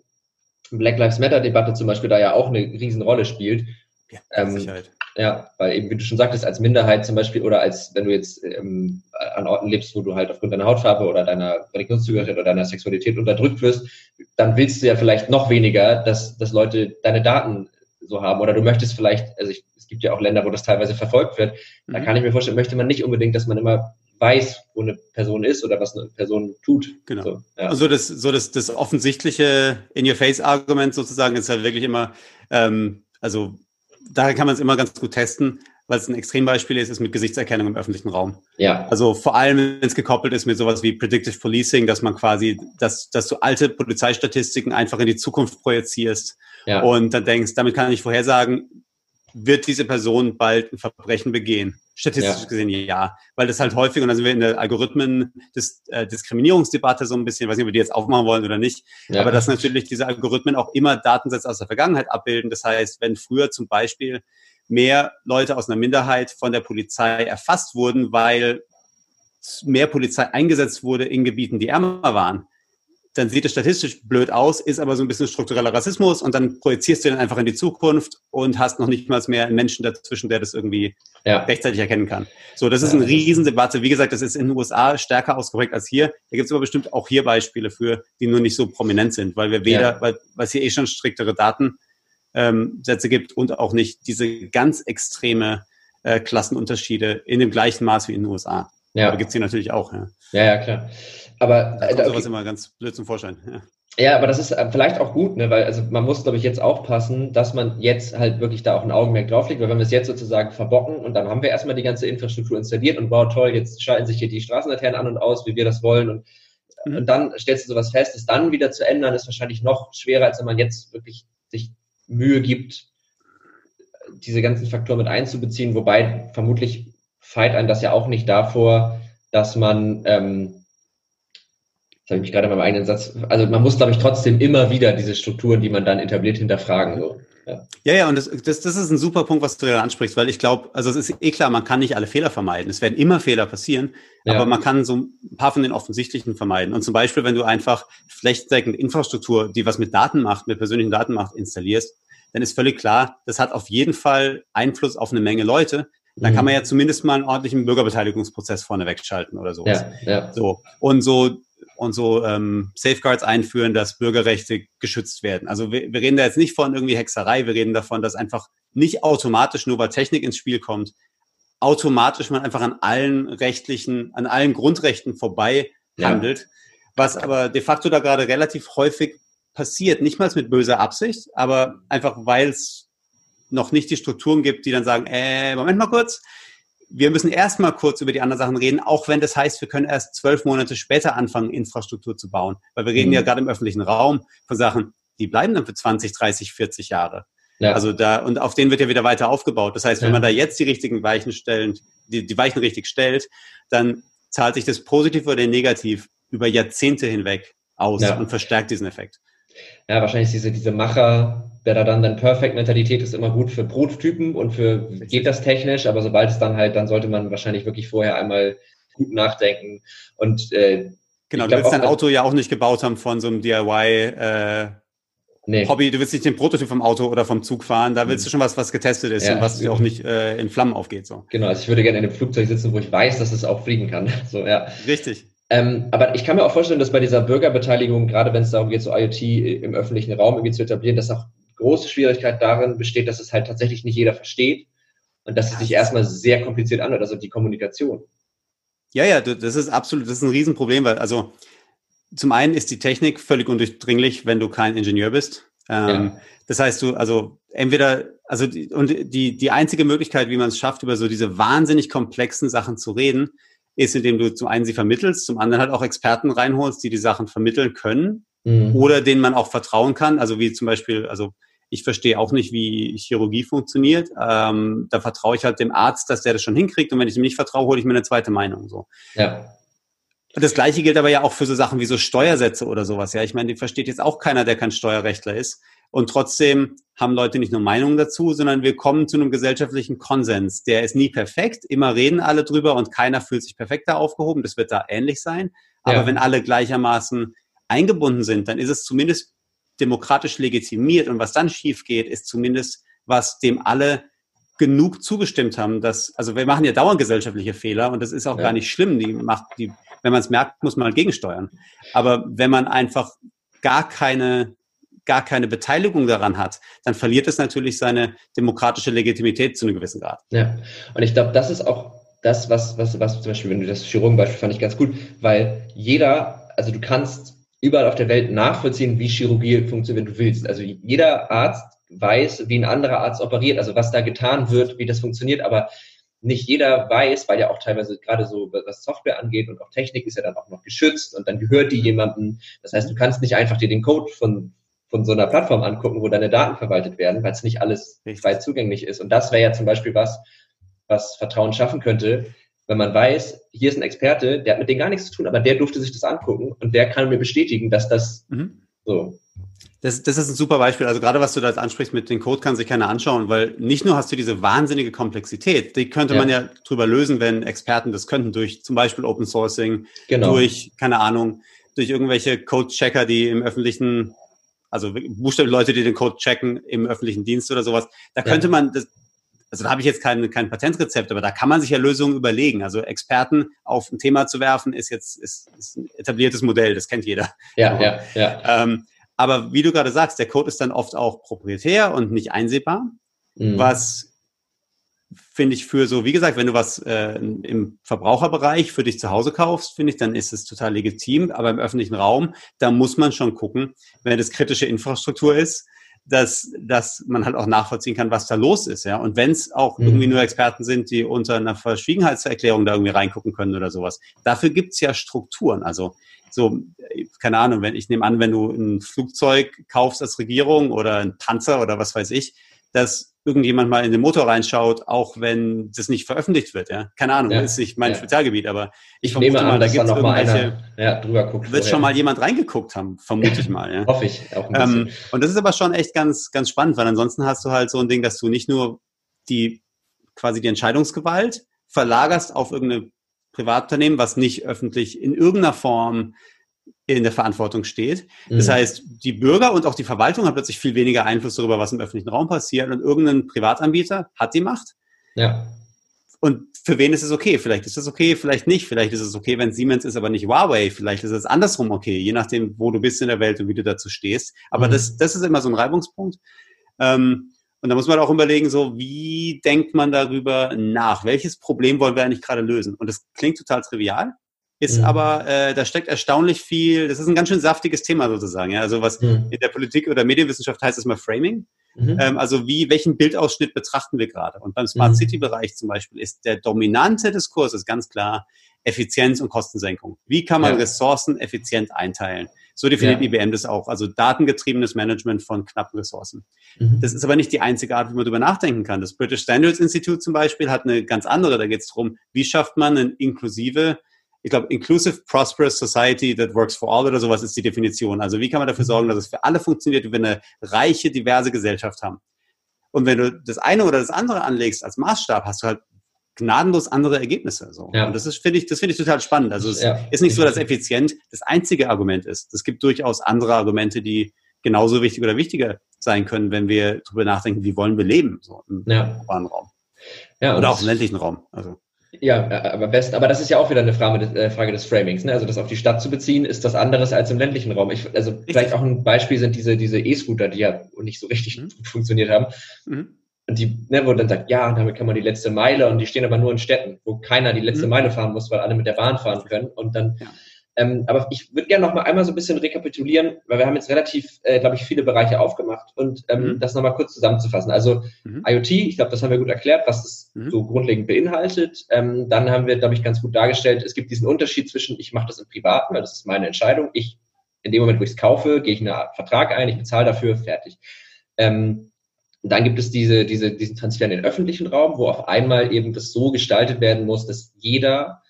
Black Lives Matter Debatte zum Beispiel da ja auch eine Riesenrolle spielt. Ja, ähm, Sicherheit. Ja, weil eben, wie du schon sagtest, als Minderheit zum Beispiel oder als, wenn du jetzt ähm, an Orten lebst, wo du halt aufgrund deiner Hautfarbe oder deiner Religionszugehörigkeit oder deiner Sexualität unterdrückt wirst, dann willst du ja vielleicht noch weniger, dass, dass Leute deine Daten so haben oder du möchtest vielleicht, also ich, es gibt ja auch Länder, wo das teilweise verfolgt wird, mhm. da kann ich mir vorstellen, möchte man nicht unbedingt, dass man immer weiß, wo eine Person ist oder was eine Person tut. Genau. So, ja. Also das, so das, das offensichtliche In-Your-Face-Argument sozusagen ist halt wirklich immer, ähm, also daher kann man es immer ganz gut testen, weil es ein Extrembeispiel ist, ist mit Gesichtserkennung im öffentlichen Raum. Ja. Also vor allem, wenn es gekoppelt ist mit sowas wie Predictive Policing, dass man quasi, dass, dass du alte Polizeistatistiken einfach in die Zukunft projizierst ja. und dann denkst, damit kann ich vorhersagen, wird diese Person bald ein Verbrechen begehen? Statistisch ja. gesehen ja, weil das halt häufig, und da sind wir in der Algorithmen des, äh, Diskriminierungsdebatte so ein bisschen, weiß nicht, ob wir die jetzt aufmachen wollen oder nicht, ja. aber dass natürlich diese Algorithmen auch immer Datensätze aus der Vergangenheit abbilden. Das heißt, wenn früher zum Beispiel mehr Leute aus einer Minderheit von der Polizei erfasst wurden, weil mehr Polizei eingesetzt wurde in Gebieten, die ärmer waren, dann sieht es statistisch blöd aus, ist aber so ein bisschen struktureller Rassismus und dann projizierst du den einfach in die Zukunft und hast noch nicht mal mehr einen Menschen dazwischen, der das irgendwie ja. rechtzeitig erkennen kann. So, das ist eine Riesendebatte. Wie gesagt, das ist in den USA stärker ausgeprägt als hier. Da gibt es aber bestimmt auch hier Beispiele für, die nur nicht so prominent sind, weil wir weder, ja. weil, weil es hier eh schon striktere Datensätze ähm, gibt und auch nicht diese ganz extreme äh, Klassenunterschiede in dem gleichen Maß wie in den USA. Ja. Aber gibt es hier natürlich auch. Ja, ja, ja klar. Aber da kommt äh, sowas immer ganz blöd zum Vorschein. Ja. Ja, aber das ist äh, vielleicht auch gut, ne? weil also man muss, glaube ich, jetzt aufpassen, dass man jetzt halt wirklich da auch ein Augenmerk drauf legt, weil wenn wir es jetzt sozusagen verbocken und dann haben wir erstmal die ganze Infrastruktur installiert und wow, toll, jetzt schalten sich hier die Straßenlaternen an und aus, wie wir das wollen und, mhm. und dann stellst du sowas fest, es dann wieder zu ändern, ist wahrscheinlich noch schwerer, als wenn man jetzt wirklich sich Mühe gibt, diese ganzen Faktoren mit einzubeziehen, wobei vermutlich feit einen das ja auch nicht davor, dass man ähm, das habe ich mich gerade in meinem eigenen Satz, also man muss, glaube ich, trotzdem immer wieder diese Strukturen, die man dann etabliert, hinterfragen. So. Ja. ja, ja, und das, das, das ist ein super Punkt, was du da ansprichst, weil ich glaube, also es ist eh klar, man kann nicht alle Fehler vermeiden. Es werden immer Fehler passieren, ja. aber man kann so ein paar von den offensichtlichen vermeiden. Und zum Beispiel, wenn du einfach flächendeckend Infrastruktur, die was mit Daten macht, mit persönlichen Daten macht, installierst, dann ist völlig klar, das hat auf jeden Fall Einfluss auf eine Menge Leute. Dann kann mhm. man ja zumindest mal einen ordentlichen Bürgerbeteiligungsprozess vorne wegschalten oder sowas. Ja, ja. So. Und so und so ähm, Safeguards einführen, dass Bürgerrechte geschützt werden. Also wir, wir reden da jetzt nicht von irgendwie Hexerei, wir reden davon, dass einfach nicht automatisch, nur weil Technik ins Spiel kommt, automatisch man einfach an allen rechtlichen, an allen Grundrechten vorbei handelt, ja. was aber de facto da gerade relativ häufig passiert, nicht mal mit böser Absicht, aber einfach weil es noch nicht die Strukturen gibt, die dann sagen, äh, Moment mal kurz, wir müssen erstmal kurz über die anderen Sachen reden, auch wenn das heißt, wir können erst zwölf Monate später anfangen, Infrastruktur zu bauen. Weil wir reden mhm. ja gerade im öffentlichen Raum von Sachen, die bleiben dann für 20, 30, 40 Jahre. Ja. Also da, und auf denen wird ja wieder weiter aufgebaut. Das heißt, wenn ja. man da jetzt die richtigen Weichen stellen, die, die Weichen richtig stellt, dann zahlt sich das positiv oder negativ über Jahrzehnte hinweg aus ja. und verstärkt diesen Effekt. Ja, wahrscheinlich diese, diese Macher, der dann dann Perfect-Mentalität ist immer gut für Prototypen und für geht das technisch, aber sobald es dann halt, dann sollte man wahrscheinlich wirklich vorher einmal gut nachdenken und äh, Genau, du willst dein Auto ja auch nicht gebaut haben von so einem DIY äh, nee. Hobby. Du willst nicht den Prototyp vom Auto oder vom Zug fahren. Da willst du schon was, was getestet ist ja, und was auch nicht äh, in Flammen aufgeht. So. Genau, also ich würde gerne in einem Flugzeug sitzen, wo ich weiß, dass es auch fliegen kann. *laughs* So, ja. Richtig. Ähm, aber ich kann mir auch vorstellen, dass bei dieser Bürgerbeteiligung, gerade wenn es darum geht, so IoT im öffentlichen Raum irgendwie zu etablieren, dass auch große Schwierigkeit darin besteht, dass es halt tatsächlich nicht jeder versteht und dass es sich erstmal sehr kompliziert anhört, also die Kommunikation. Ja, ja, das ist absolut, das ist ein Riesenproblem, weil also zum einen ist die Technik völlig undurchdringlich, wenn du kein Ingenieur bist. Ähm, ja. Das heißt, du, also entweder, also die, und die, die einzige Möglichkeit, wie man es schafft, über so diese wahnsinnig komplexen Sachen zu reden, ist, indem du zum einen sie vermittelst, zum anderen halt auch Experten reinholst, die die Sachen vermitteln können mhm. oder denen man auch vertrauen kann. Also wie zum Beispiel, also ich verstehe auch nicht, wie Chirurgie funktioniert. Ähm, da vertraue ich halt dem Arzt, dass der das schon hinkriegt. Und wenn ich ihm nicht vertraue, hole ich mir eine zweite Meinung. So. Ja. Das Gleiche gilt aber ja auch für so Sachen wie so Steuersätze oder sowas. Ja, ich meine, die versteht jetzt auch keiner, der kein Steuerrechtler ist. Und trotzdem haben Leute nicht nur Meinungen dazu, sondern wir kommen zu einem gesellschaftlichen Konsens. Der ist nie perfekt. Immer reden alle drüber und keiner fühlt sich perfekter aufgehoben. Das wird da ähnlich sein. Aber ja. wenn alle gleichermaßen eingebunden sind, dann ist es zumindest demokratisch legitimiert. Und was dann schief geht, ist zumindest, was dem alle genug zugestimmt haben, dass, also wir machen ja dauernd gesellschaftliche Fehler und das ist auch ja. gar nicht schlimm. Die macht, die, wenn man es merkt, muss man gegensteuern. Aber wenn man einfach gar keine, gar keine Beteiligung daran hat, dann verliert es natürlich seine demokratische Legitimität zu einem gewissen Grad. Ja, und ich glaube, das ist auch das, was, was, was zum Beispiel, wenn du das Chirurgenbeispiel fand ich ganz gut, weil jeder, also du kannst überall auf der Welt nachvollziehen, wie Chirurgie funktioniert, wenn du willst. Also jeder Arzt weiß, wie ein anderer Arzt operiert, also was da getan wird, wie das funktioniert, aber nicht jeder weiß, weil ja auch teilweise gerade so, was Software angeht und auch Technik ist ja dann auch noch geschützt und dann gehört die jemandem. Das heißt, du kannst nicht einfach dir den Code von, von so einer Plattform angucken, wo deine Daten verwaltet werden, weil es nicht alles frei zugänglich ist. Und das wäre ja zum Beispiel was, was Vertrauen schaffen könnte, wenn man weiß, hier ist ein Experte, der hat mit denen gar nichts zu tun, aber der durfte sich das angucken und der kann mir bestätigen, dass das mhm. so das, das ist ein super Beispiel. Also gerade was du da ansprichst mit dem Code kann sich keiner anschauen, weil nicht nur hast du diese wahnsinnige Komplexität, die könnte ja. man ja drüber lösen, wenn Experten das könnten, durch zum Beispiel Open Sourcing, genau. durch, keine Ahnung, durch irgendwelche Code-Checker, die im öffentlichen, also buchstäblich Leute, die den Code checken im öffentlichen Dienst oder sowas. Da könnte ja. man, das, also da habe ich jetzt kein, kein Patentrezept, aber da kann man sich ja Lösungen überlegen. Also Experten auf ein Thema zu werfen, ist jetzt ist, ist ein etabliertes Modell, das kennt jeder. Ja, so. ja, ja. Ähm, aber wie du gerade sagst, der Code ist dann oft auch proprietär und nicht einsehbar, mhm. was finde ich für so, wie gesagt, wenn du was äh, im Verbraucherbereich für dich zu Hause kaufst, finde ich, dann ist es total legitim. Aber im öffentlichen Raum, da muss man schon gucken, wenn das kritische Infrastruktur ist, dass, dass man halt auch nachvollziehen kann, was da los ist. Ja? Und wenn es auch mhm. irgendwie nur Experten sind, die unter einer Verschwiegenheitserklärung da irgendwie reingucken können oder sowas. Dafür gibt's ja Strukturen. Also so, keine Ahnung, wenn ich nehme an, wenn du ein Flugzeug kaufst als Regierung oder ein Panzer oder was weiß ich, dass irgendjemand mal in den Motor reinschaut, auch wenn das nicht veröffentlicht wird. Ja, keine Ahnung, ja, ist nicht mein ja. Spezialgebiet, aber ich, ich vermute an, mal, da gibt es irgendwelche. ja, drüber guckt. Wird schon mal jemand reingeguckt haben, vermute ich mal. Ja. *laughs* Hoffe ich auch ein ähm, und das ist aber schon echt ganz, ganz spannend, weil ansonsten hast du halt so ein Ding, dass du nicht nur die quasi die Entscheidungsgewalt verlagerst auf irgendeine Privatunternehmen, was nicht öffentlich in irgendeiner Form in der Verantwortung steht. Das mhm. heißt, die Bürger und auch die Verwaltung haben plötzlich viel weniger Einfluss darüber, was im öffentlichen Raum passiert und irgendein Privatanbieter hat die Macht. Ja. Und für wen ist es okay? Vielleicht ist es okay, vielleicht nicht. Vielleicht ist es okay, wenn Siemens ist, aber nicht Huawei. Vielleicht ist es andersrum okay, je nachdem, wo du bist in der Welt und wie du dazu stehst. Aber mhm. das, das ist immer so ein Reibungspunkt. Ähm, und da muss man auch überlegen, so wie denkt man darüber nach? Welches Problem wollen wir eigentlich gerade lösen? Und das klingt total trivial, ist mhm. aber, äh, da steckt erstaunlich viel, das ist ein ganz schön saftiges Thema sozusagen. Ja? Also was mhm. in der Politik oder Medienwissenschaft heißt es mal Framing. Mhm. Ähm, also wie, welchen Bildausschnitt betrachten wir gerade? Und beim Smart mhm. City Bereich zum Beispiel ist der dominante Diskurs ist ganz klar Effizienz und Kostensenkung. Wie kann man ja. Ressourcen effizient einteilen? So definiert ja. IBM das auch. Also datengetriebenes Management von knappen Ressourcen. Mhm. Das ist aber nicht die einzige Art, wie man darüber nachdenken kann. Das British Standards Institute zum Beispiel hat eine ganz andere. Da geht es darum, wie schafft man eine inklusive ich glaube, Inclusive Prosperous Society that works for all oder sowas ist die Definition. Also wie kann man dafür sorgen, dass es für alle funktioniert, wie wir eine reiche, diverse Gesellschaft haben. Und wenn du das eine oder das andere anlegst als Maßstab, hast du halt gnadenlos andere Ergebnisse. So. Ja. Und das ist, finde ich, das finde ich total spannend. Also es ja. ist nicht so, dass effizient das einzige Argument ist. Es gibt durchaus andere Argumente, die genauso wichtig oder wichtiger sein können, wenn wir darüber nachdenken, wie wollen wir leben, so im ja. urbanen Raum. Ja, oder auch im ländlichen Raum. Also. Ja, aber best, aber das ist ja auch wieder eine Frage, des, äh, Frage des Framings, ne? Also das auf die Stadt zu beziehen, ist das anderes als im ländlichen Raum. Ich, also richtig. vielleicht auch ein Beispiel sind diese diese E-Scooter, die ja nicht so richtig mhm. funktioniert haben. Mhm. Und die, ne, wo dann sagt, ja, damit kann man die letzte Meile und die stehen aber nur in Städten, wo keiner die letzte mhm. Meile fahren muss, weil alle mit der Bahn fahren können. Und dann ja. Ähm, aber ich würde gerne noch mal einmal so ein bisschen rekapitulieren, weil wir haben jetzt relativ, äh, glaube ich, viele Bereiche aufgemacht und ähm, mhm. das noch mal kurz zusammenzufassen. Also mhm. IoT, ich glaube, das haben wir gut erklärt, was es mhm. so grundlegend beinhaltet. Ähm, dann haben wir, glaube ich, ganz gut dargestellt, es gibt diesen Unterschied zwischen, ich mache das im Privaten, weil das ist meine Entscheidung. Ich, in dem Moment, wo ich es kaufe, gehe ich einen Vertrag ein, ich bezahle dafür, fertig. Ähm, dann gibt es diese, diese, diesen Transfer in den öffentlichen Raum, wo auf einmal eben das so gestaltet werden muss, dass jeder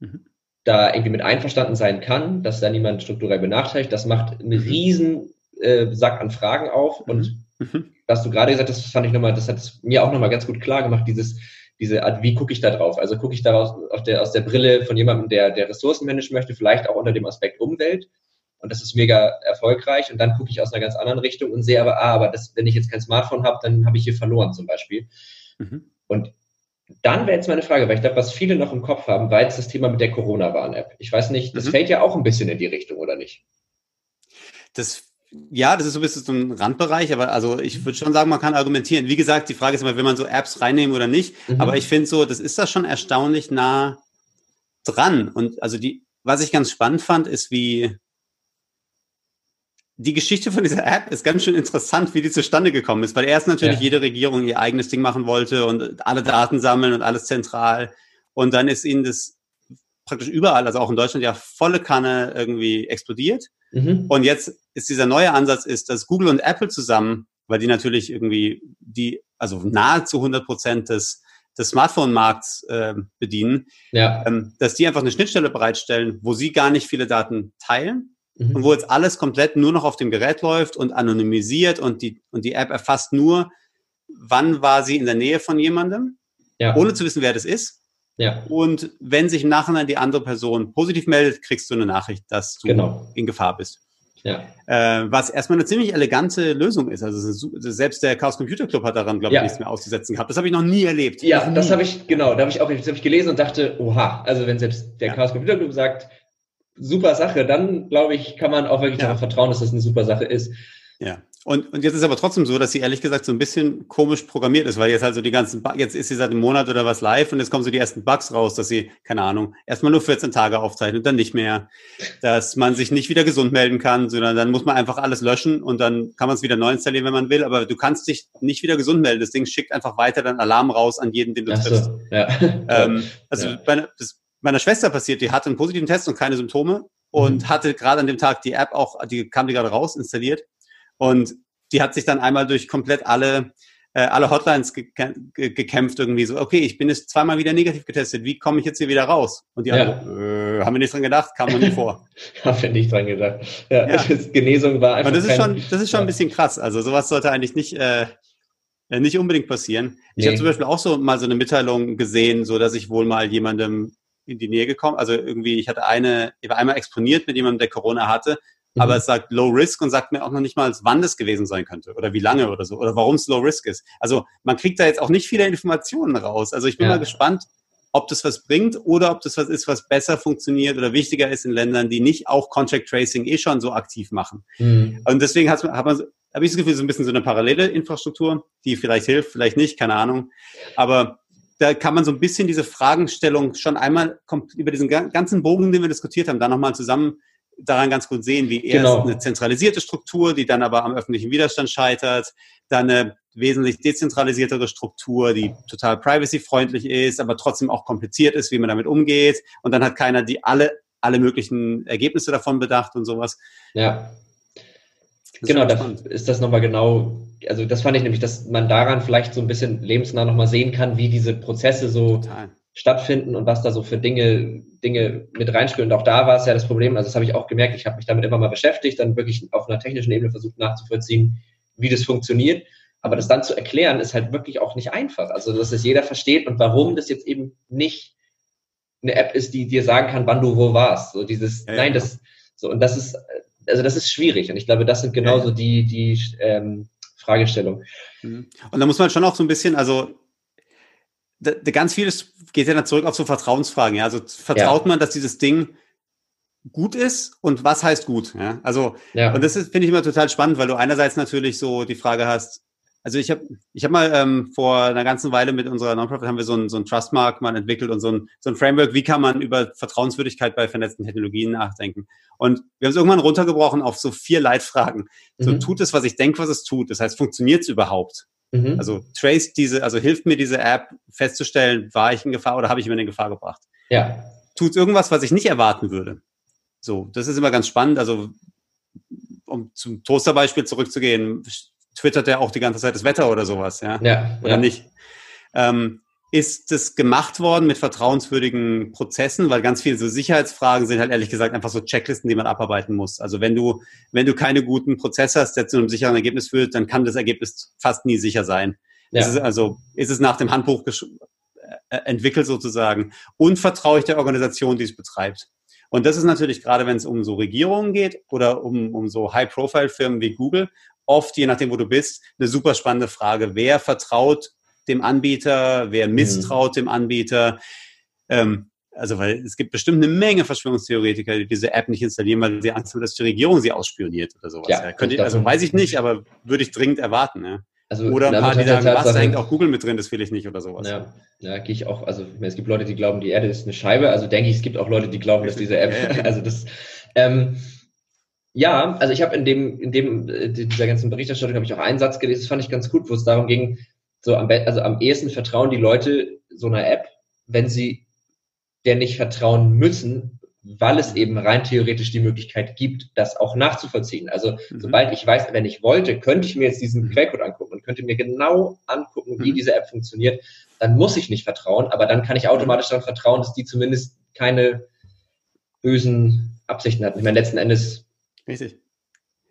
mhm da irgendwie mit einverstanden sein kann, dass da niemand strukturell benachteiligt. Das macht einen mhm. riesen äh, Sack an Fragen auf. Und mhm. was du gerade gesagt hast, das fand ich nochmal, das hat mir auch nochmal ganz gut klar gemacht, dieses, diese Art, wie gucke ich da drauf? Also gucke ich daraus aus der, aus der Brille von jemandem, der, der Ressourcen managen möchte, vielleicht auch unter dem Aspekt Umwelt. Und das ist mega erfolgreich. Und dann gucke ich aus einer ganz anderen Richtung und sehe aber, ah, aber das, wenn ich jetzt kein Smartphone habe, dann habe ich hier verloren zum Beispiel. Mhm. Und dann wäre jetzt meine Frage, weil ich glaube, was viele noch im Kopf haben, war jetzt das Thema mit der Corona-Warn-App. Ich weiß nicht, das mhm. fällt ja auch ein bisschen in die Richtung, oder nicht? Das ja, das ist so ein bisschen so ein Randbereich, aber also ich würde schon sagen, man kann argumentieren. Wie gesagt, die Frage ist immer, will man so Apps reinnehmen oder nicht. Mhm. Aber ich finde so, das ist da schon erstaunlich nah dran. Und also die, was ich ganz spannend fand, ist, wie die Geschichte von dieser App ist ganz schön interessant, wie die zustande gekommen ist, weil erst natürlich ja. jede Regierung ihr eigenes Ding machen wollte und alle Daten sammeln und alles zentral. Und dann ist ihnen das praktisch überall, also auch in Deutschland, ja volle Kanne irgendwie explodiert. Mhm. Und jetzt ist dieser neue Ansatz ist, dass Google und Apple zusammen, weil die natürlich irgendwie die, also nahezu 100 Prozent des, des Smartphone-Markts äh, bedienen, ja. ähm, dass die einfach eine Schnittstelle bereitstellen, wo sie gar nicht viele Daten teilen mhm. und wo jetzt alles komplett nur noch auf dem Gerät läuft und anonymisiert und die, und die App erfasst nur, wann war sie in der Nähe von jemandem, ja. ohne zu wissen, wer das ist. Ja. Und wenn sich im Nachhinein die andere Person positiv meldet, kriegst du eine Nachricht, dass du genau. in Gefahr bist. Ja. Äh, was erstmal eine ziemlich elegante Lösung ist. Also selbst der Chaos Computer Club hat daran, glaube ich, ja. nichts mehr auszusetzen gehabt. Das habe ich noch nie erlebt. Ja, das, das habe ich, genau, da habe ich auch, das habe ich gelesen und dachte, oha, also wenn selbst der ja. Chaos Computer Club sagt, super Sache, dann glaube ich, kann man auch wirklich ja. darauf vertrauen, dass das eine super Sache ist. Ja. Und, und jetzt ist aber trotzdem so, dass sie ehrlich gesagt so ein bisschen komisch programmiert ist, weil jetzt halt so die ganzen, Bugs, jetzt ist sie seit einem Monat oder was live und jetzt kommen so die ersten Bugs raus, dass sie, keine Ahnung, erstmal nur 14 Tage aufzeichnet, dann nicht mehr, dass man sich nicht wieder gesund melden kann, sondern dann muss man einfach alles löschen und dann kann man es wieder neu installieren, wenn man will, aber du kannst dich nicht wieder gesund melden. Das Ding schickt einfach weiter dann Alarm raus an jeden, den du triffst. So, ja. *laughs* ähm, also ja. Bei, das, meiner Schwester passiert, die hatte einen positiven Test und keine Symptome und mhm. hatte gerade an dem Tag die App auch, die kam die gerade raus, installiert und die hat sich dann einmal durch komplett alle äh, alle Hotlines ge ge gekämpft irgendwie so, okay, ich bin jetzt zweimal wieder negativ getestet, wie komme ich jetzt hier wieder raus? Und die ja. andere, äh, haben wir nicht dran gedacht, kam noch nie vor. *laughs* haben wir nicht dran gedacht. Ja, ja. *laughs* Genesung war einfach. Aber das ist schon, das ist schon ja. ein bisschen krass. Also sowas sollte eigentlich nicht, äh, äh nicht unbedingt passieren. Ich nee. habe zum Beispiel auch so mal so eine Mitteilung gesehen, so dass ich wohl mal jemandem in die Nähe gekommen. Also irgendwie, ich hatte eine, ich war einmal exponiert mit jemandem, der Corona hatte mhm. aber es sagt Low Risk und sagt mir auch noch nicht mal, wann das gewesen sein könnte oder wie lange oder so oder warum es Low Risk ist. Also man kriegt da jetzt auch nicht viele Informationen raus. Also ich bin ja. mal gespannt, ob das was bringt oder ob das was ist, was besser funktioniert oder wichtiger ist in Ländern, die nicht auch Contract Tracing eh schon so aktiv machen. Mhm. Und deswegen hat man, hat man habe ich das Gefühl, so ein bisschen so eine parallele Infrastruktur, die vielleicht hilft, vielleicht nicht, keine Ahnung. Aber da kann man so ein bisschen diese Fragestellung schon einmal über diesen ganzen Bogen, den wir diskutiert haben, da nochmal zusammen daran ganz gut sehen, wie erst genau. eine zentralisierte Struktur, die dann aber am öffentlichen Widerstand scheitert, dann eine wesentlich dezentralisiertere Struktur, die total privacy-freundlich ist, aber trotzdem auch kompliziert ist, wie man damit umgeht. Und dann hat keiner die alle, alle möglichen Ergebnisse davon bedacht und sowas. Ja. Genau, da ist das nochmal genau, also das fand ich nämlich, dass man daran vielleicht so ein bisschen lebensnah nochmal sehen kann, wie diese Prozesse so Total stattfinden und was da so für Dinge, Dinge mit reinspielen. Und auch da war es ja das Problem, also das habe ich auch gemerkt, ich habe mich damit immer mal beschäftigt, dann wirklich auf einer technischen Ebene versucht nachzuvollziehen, wie das funktioniert. Aber das dann zu erklären, ist halt wirklich auch nicht einfach. Also, dass es jeder versteht und warum das jetzt eben nicht eine App ist, die dir sagen kann, wann du wo warst. So dieses, ja, nein, das, so, und das ist, also das ist schwierig. Und ich glaube, das sind genauso ja, die, die ähm, Fragestellungen. Mhm. Und da muss man schon auch so ein bisschen, also da, da ganz vieles geht ja dann zurück auf so Vertrauensfragen. Ja? Also vertraut ja. man, dass dieses Ding gut ist und was heißt gut? Ja? Also, ja. und das finde ich immer total spannend, weil du einerseits natürlich so die Frage hast, also ich habe ich hab mal ähm, vor einer ganzen Weile mit unserer Nonprofit haben wir so ein, so ein Trustmark mal entwickelt und so ein, so ein Framework, wie kann man über Vertrauenswürdigkeit bei vernetzten Technologien nachdenken. Und wir haben es irgendwann runtergebrochen auf so vier Leitfragen. So mhm. tut es, was ich denke, was es tut. Das heißt, funktioniert es überhaupt? Mhm. Also trace diese, also hilft mir diese App festzustellen, war ich in Gefahr oder habe ich mir in Gefahr gebracht? Ja. Tut irgendwas, was ich nicht erwarten würde? So, das ist immer ganz spannend. Also, um zum Toasterbeispiel zurückzugehen, twittert er auch die ganze Zeit das Wetter oder sowas, ja? Ja. Oder ja. nicht? Ähm, ist es gemacht worden mit vertrauenswürdigen Prozessen, weil ganz viele so Sicherheitsfragen sind halt ehrlich gesagt einfach so Checklisten, die man abarbeiten muss. Also wenn du, wenn du keine guten Prozesse hast, der zu einem sicheren Ergebnis führt, dann kann das Ergebnis fast nie sicher sein. Ja. Ist es also, ist es nach dem Handbuch äh, entwickelt sozusagen und vertraue ich der Organisation, die es betreibt. Und das ist natürlich gerade, wenn es um so Regierungen geht oder um, um so High-Profile-Firmen wie Google, oft, je nachdem, wo du bist, eine super spannende Frage. Wer vertraut dem Anbieter, wer mhm. misstraut mhm. dem Anbieter. Ähm, also weil es gibt bestimmt eine Menge Verschwörungstheoretiker, die diese App nicht installieren, weil sie Angst haben, dass die Regierung sie ausspioniert oder sowas. Ja, ja. Ich, also weiß ich nicht, aber würde ich dringend erwarten. Ja. Also oder ein paar, die sagen, was, da hängt auch Google mit drin, das will ich nicht oder sowas. Ja, ja gehe ich auch, also es gibt Leute, die glauben, die Erde ist eine Scheibe, also denke ich, es gibt auch Leute, die glauben, dass diese App, *laughs* also das, ähm, ja, also ich habe in dem, in dem, äh, dieser ganzen Berichterstattung habe ich auch einen Satz gelesen, das fand ich ganz gut, wo es darum ging, so am, also am ehesten vertrauen die Leute so einer App, wenn sie der nicht vertrauen müssen, weil es eben rein theoretisch die Möglichkeit gibt, das auch nachzuvollziehen. Also mhm. sobald ich weiß, wenn ich wollte, könnte ich mir jetzt diesen mhm. Quellcode angucken und könnte mir genau angucken, wie mhm. diese App funktioniert, dann muss ich nicht vertrauen, aber dann kann ich automatisch darauf vertrauen, dass die zumindest keine bösen Absichten hat. Ich meine, letzten Endes. Richtig.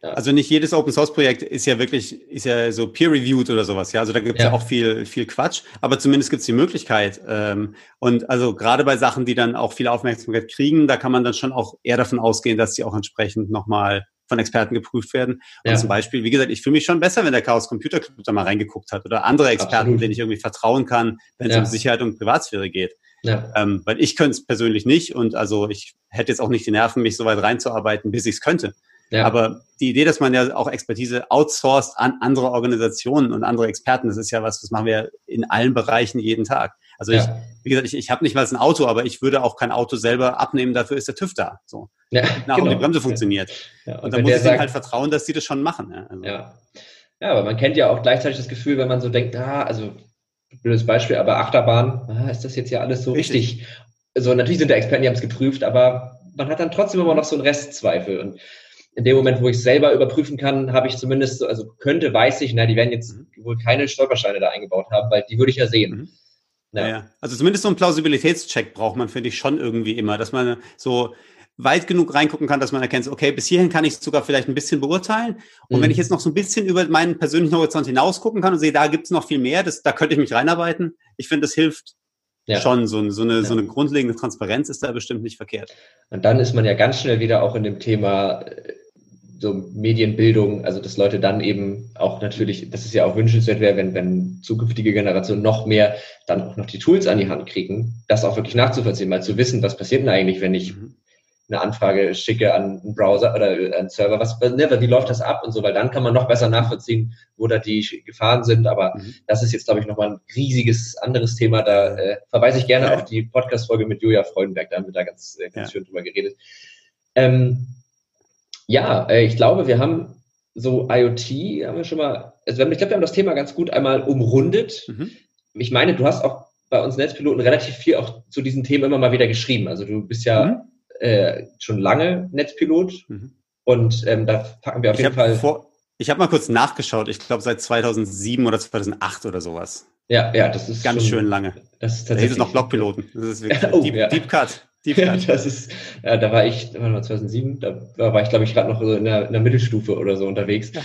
Ja. Also nicht jedes Open Source Projekt ist ja wirklich, ist ja so peer-reviewed oder sowas, ja. Also da gibt es ja. ja. auch viel, viel Quatsch, aber zumindest gibt es die Möglichkeit. Ähm, und also gerade bei Sachen, die dann auch viel Aufmerksamkeit kriegen, da kann man dann schon auch eher davon ausgehen, dass die auch entsprechend nochmal von Experten geprüft werden. Und ja. zum Beispiel, wie gesagt, ich fühle mich schon besser, wenn der Chaos Computer Club da mal reingeguckt hat oder andere Experten, Absolut. denen ich irgendwie vertrauen kann, wenn es um Sicherheit und Privatsphäre geht. Ja. Ähm, weil ich könnte es persönlich nicht und also ich hätte jetzt auch nicht die Nerven, mich so weit reinzuarbeiten, bis ich es könnte. Ja. Aber die Idee, dass man ja auch Expertise outsourced an andere Organisationen und andere Experten, das ist ja was, das machen wir in allen Bereichen jeden Tag. Also ja. ich, wie gesagt, ich, ich habe nicht mal ein Auto, aber ich würde auch kein Auto selber abnehmen, dafür ist der TÜV da. So. Ja, Nach genau. und die Bremse funktioniert. Ja. Und, und dann muss ich sagt, halt vertrauen, dass die das schon machen. Ja. Also. ja. ja, aber man kennt ja auch gleichzeitig das Gefühl, wenn man so denkt, ah, also blödes Beispiel, aber Achterbahn, ah, ist das jetzt ja alles so richtig? richtig? Also natürlich sind da Experten, die haben es geprüft, aber man hat dann trotzdem immer noch so einen Restzweifel. Und in dem Moment, wo ich selber überprüfen kann, habe ich zumindest, also könnte, weiß ich, na, die werden jetzt mhm. wohl keine Stolpersteine da eingebaut haben, weil die würde ich ja sehen. Mhm. Ja. ja. Also zumindest so einen Plausibilitätscheck braucht man, finde ich, schon irgendwie immer, dass man so weit genug reingucken kann, dass man erkennt, okay, bis hierhin kann ich es sogar vielleicht ein bisschen beurteilen. Und mhm. wenn ich jetzt noch so ein bisschen über meinen persönlichen Horizont hinaus gucken kann und sehe, da gibt es noch viel mehr, das, da könnte ich mich reinarbeiten. Ich finde, das hilft ja. schon. So, so, eine, ja. so eine grundlegende Transparenz ist da bestimmt nicht verkehrt. Und dann ist man ja ganz schnell wieder auch in dem Thema äh, so Medienbildung, also dass Leute dann eben auch natürlich, das ist ja auch wünschenswert wäre, wenn, wenn zukünftige Generationen noch mehr dann auch noch die Tools an die Hand kriegen, das auch wirklich nachzuvollziehen, mal zu wissen, was passiert denn eigentlich, wenn ich mhm. eine Anfrage schicke an einen Browser oder einen Server, was, ne, wie läuft das ab und so, weil dann kann man noch besser nachvollziehen, wo da die Gefahren sind, aber mhm. das ist jetzt, glaube ich, nochmal ein riesiges anderes Thema, da äh, verweise ich gerne ja. auf die Podcast-Folge mit Julia Freudenberg, da haben wir da ganz, äh, ganz ja. schön drüber geredet. Ähm, ja, äh, ich glaube, wir haben so IoT, haben wir schon mal, also ich glaube, wir haben das Thema ganz gut einmal umrundet. Mhm. Ich meine, du hast auch bei uns Netzpiloten relativ viel auch zu diesen Themen immer mal wieder geschrieben. Also du bist ja mhm. äh, schon lange Netzpilot mhm. und ähm, da packen wir auf ich jeden Fall. Vor, ich habe mal kurz nachgeschaut, ich glaube seit 2007 oder 2008 oder sowas. Ja, ja, das ist ganz schon, schön lange. Das ist tatsächlich. Da ist noch Blockpiloten. Das ist wirklich *laughs* oh, Deep, ja. Deep Cut. *laughs* das ist, ja, da war ich, da war 2007, da war ich, glaube ich, gerade noch so in der, in der, Mittelstufe oder so unterwegs. Ja.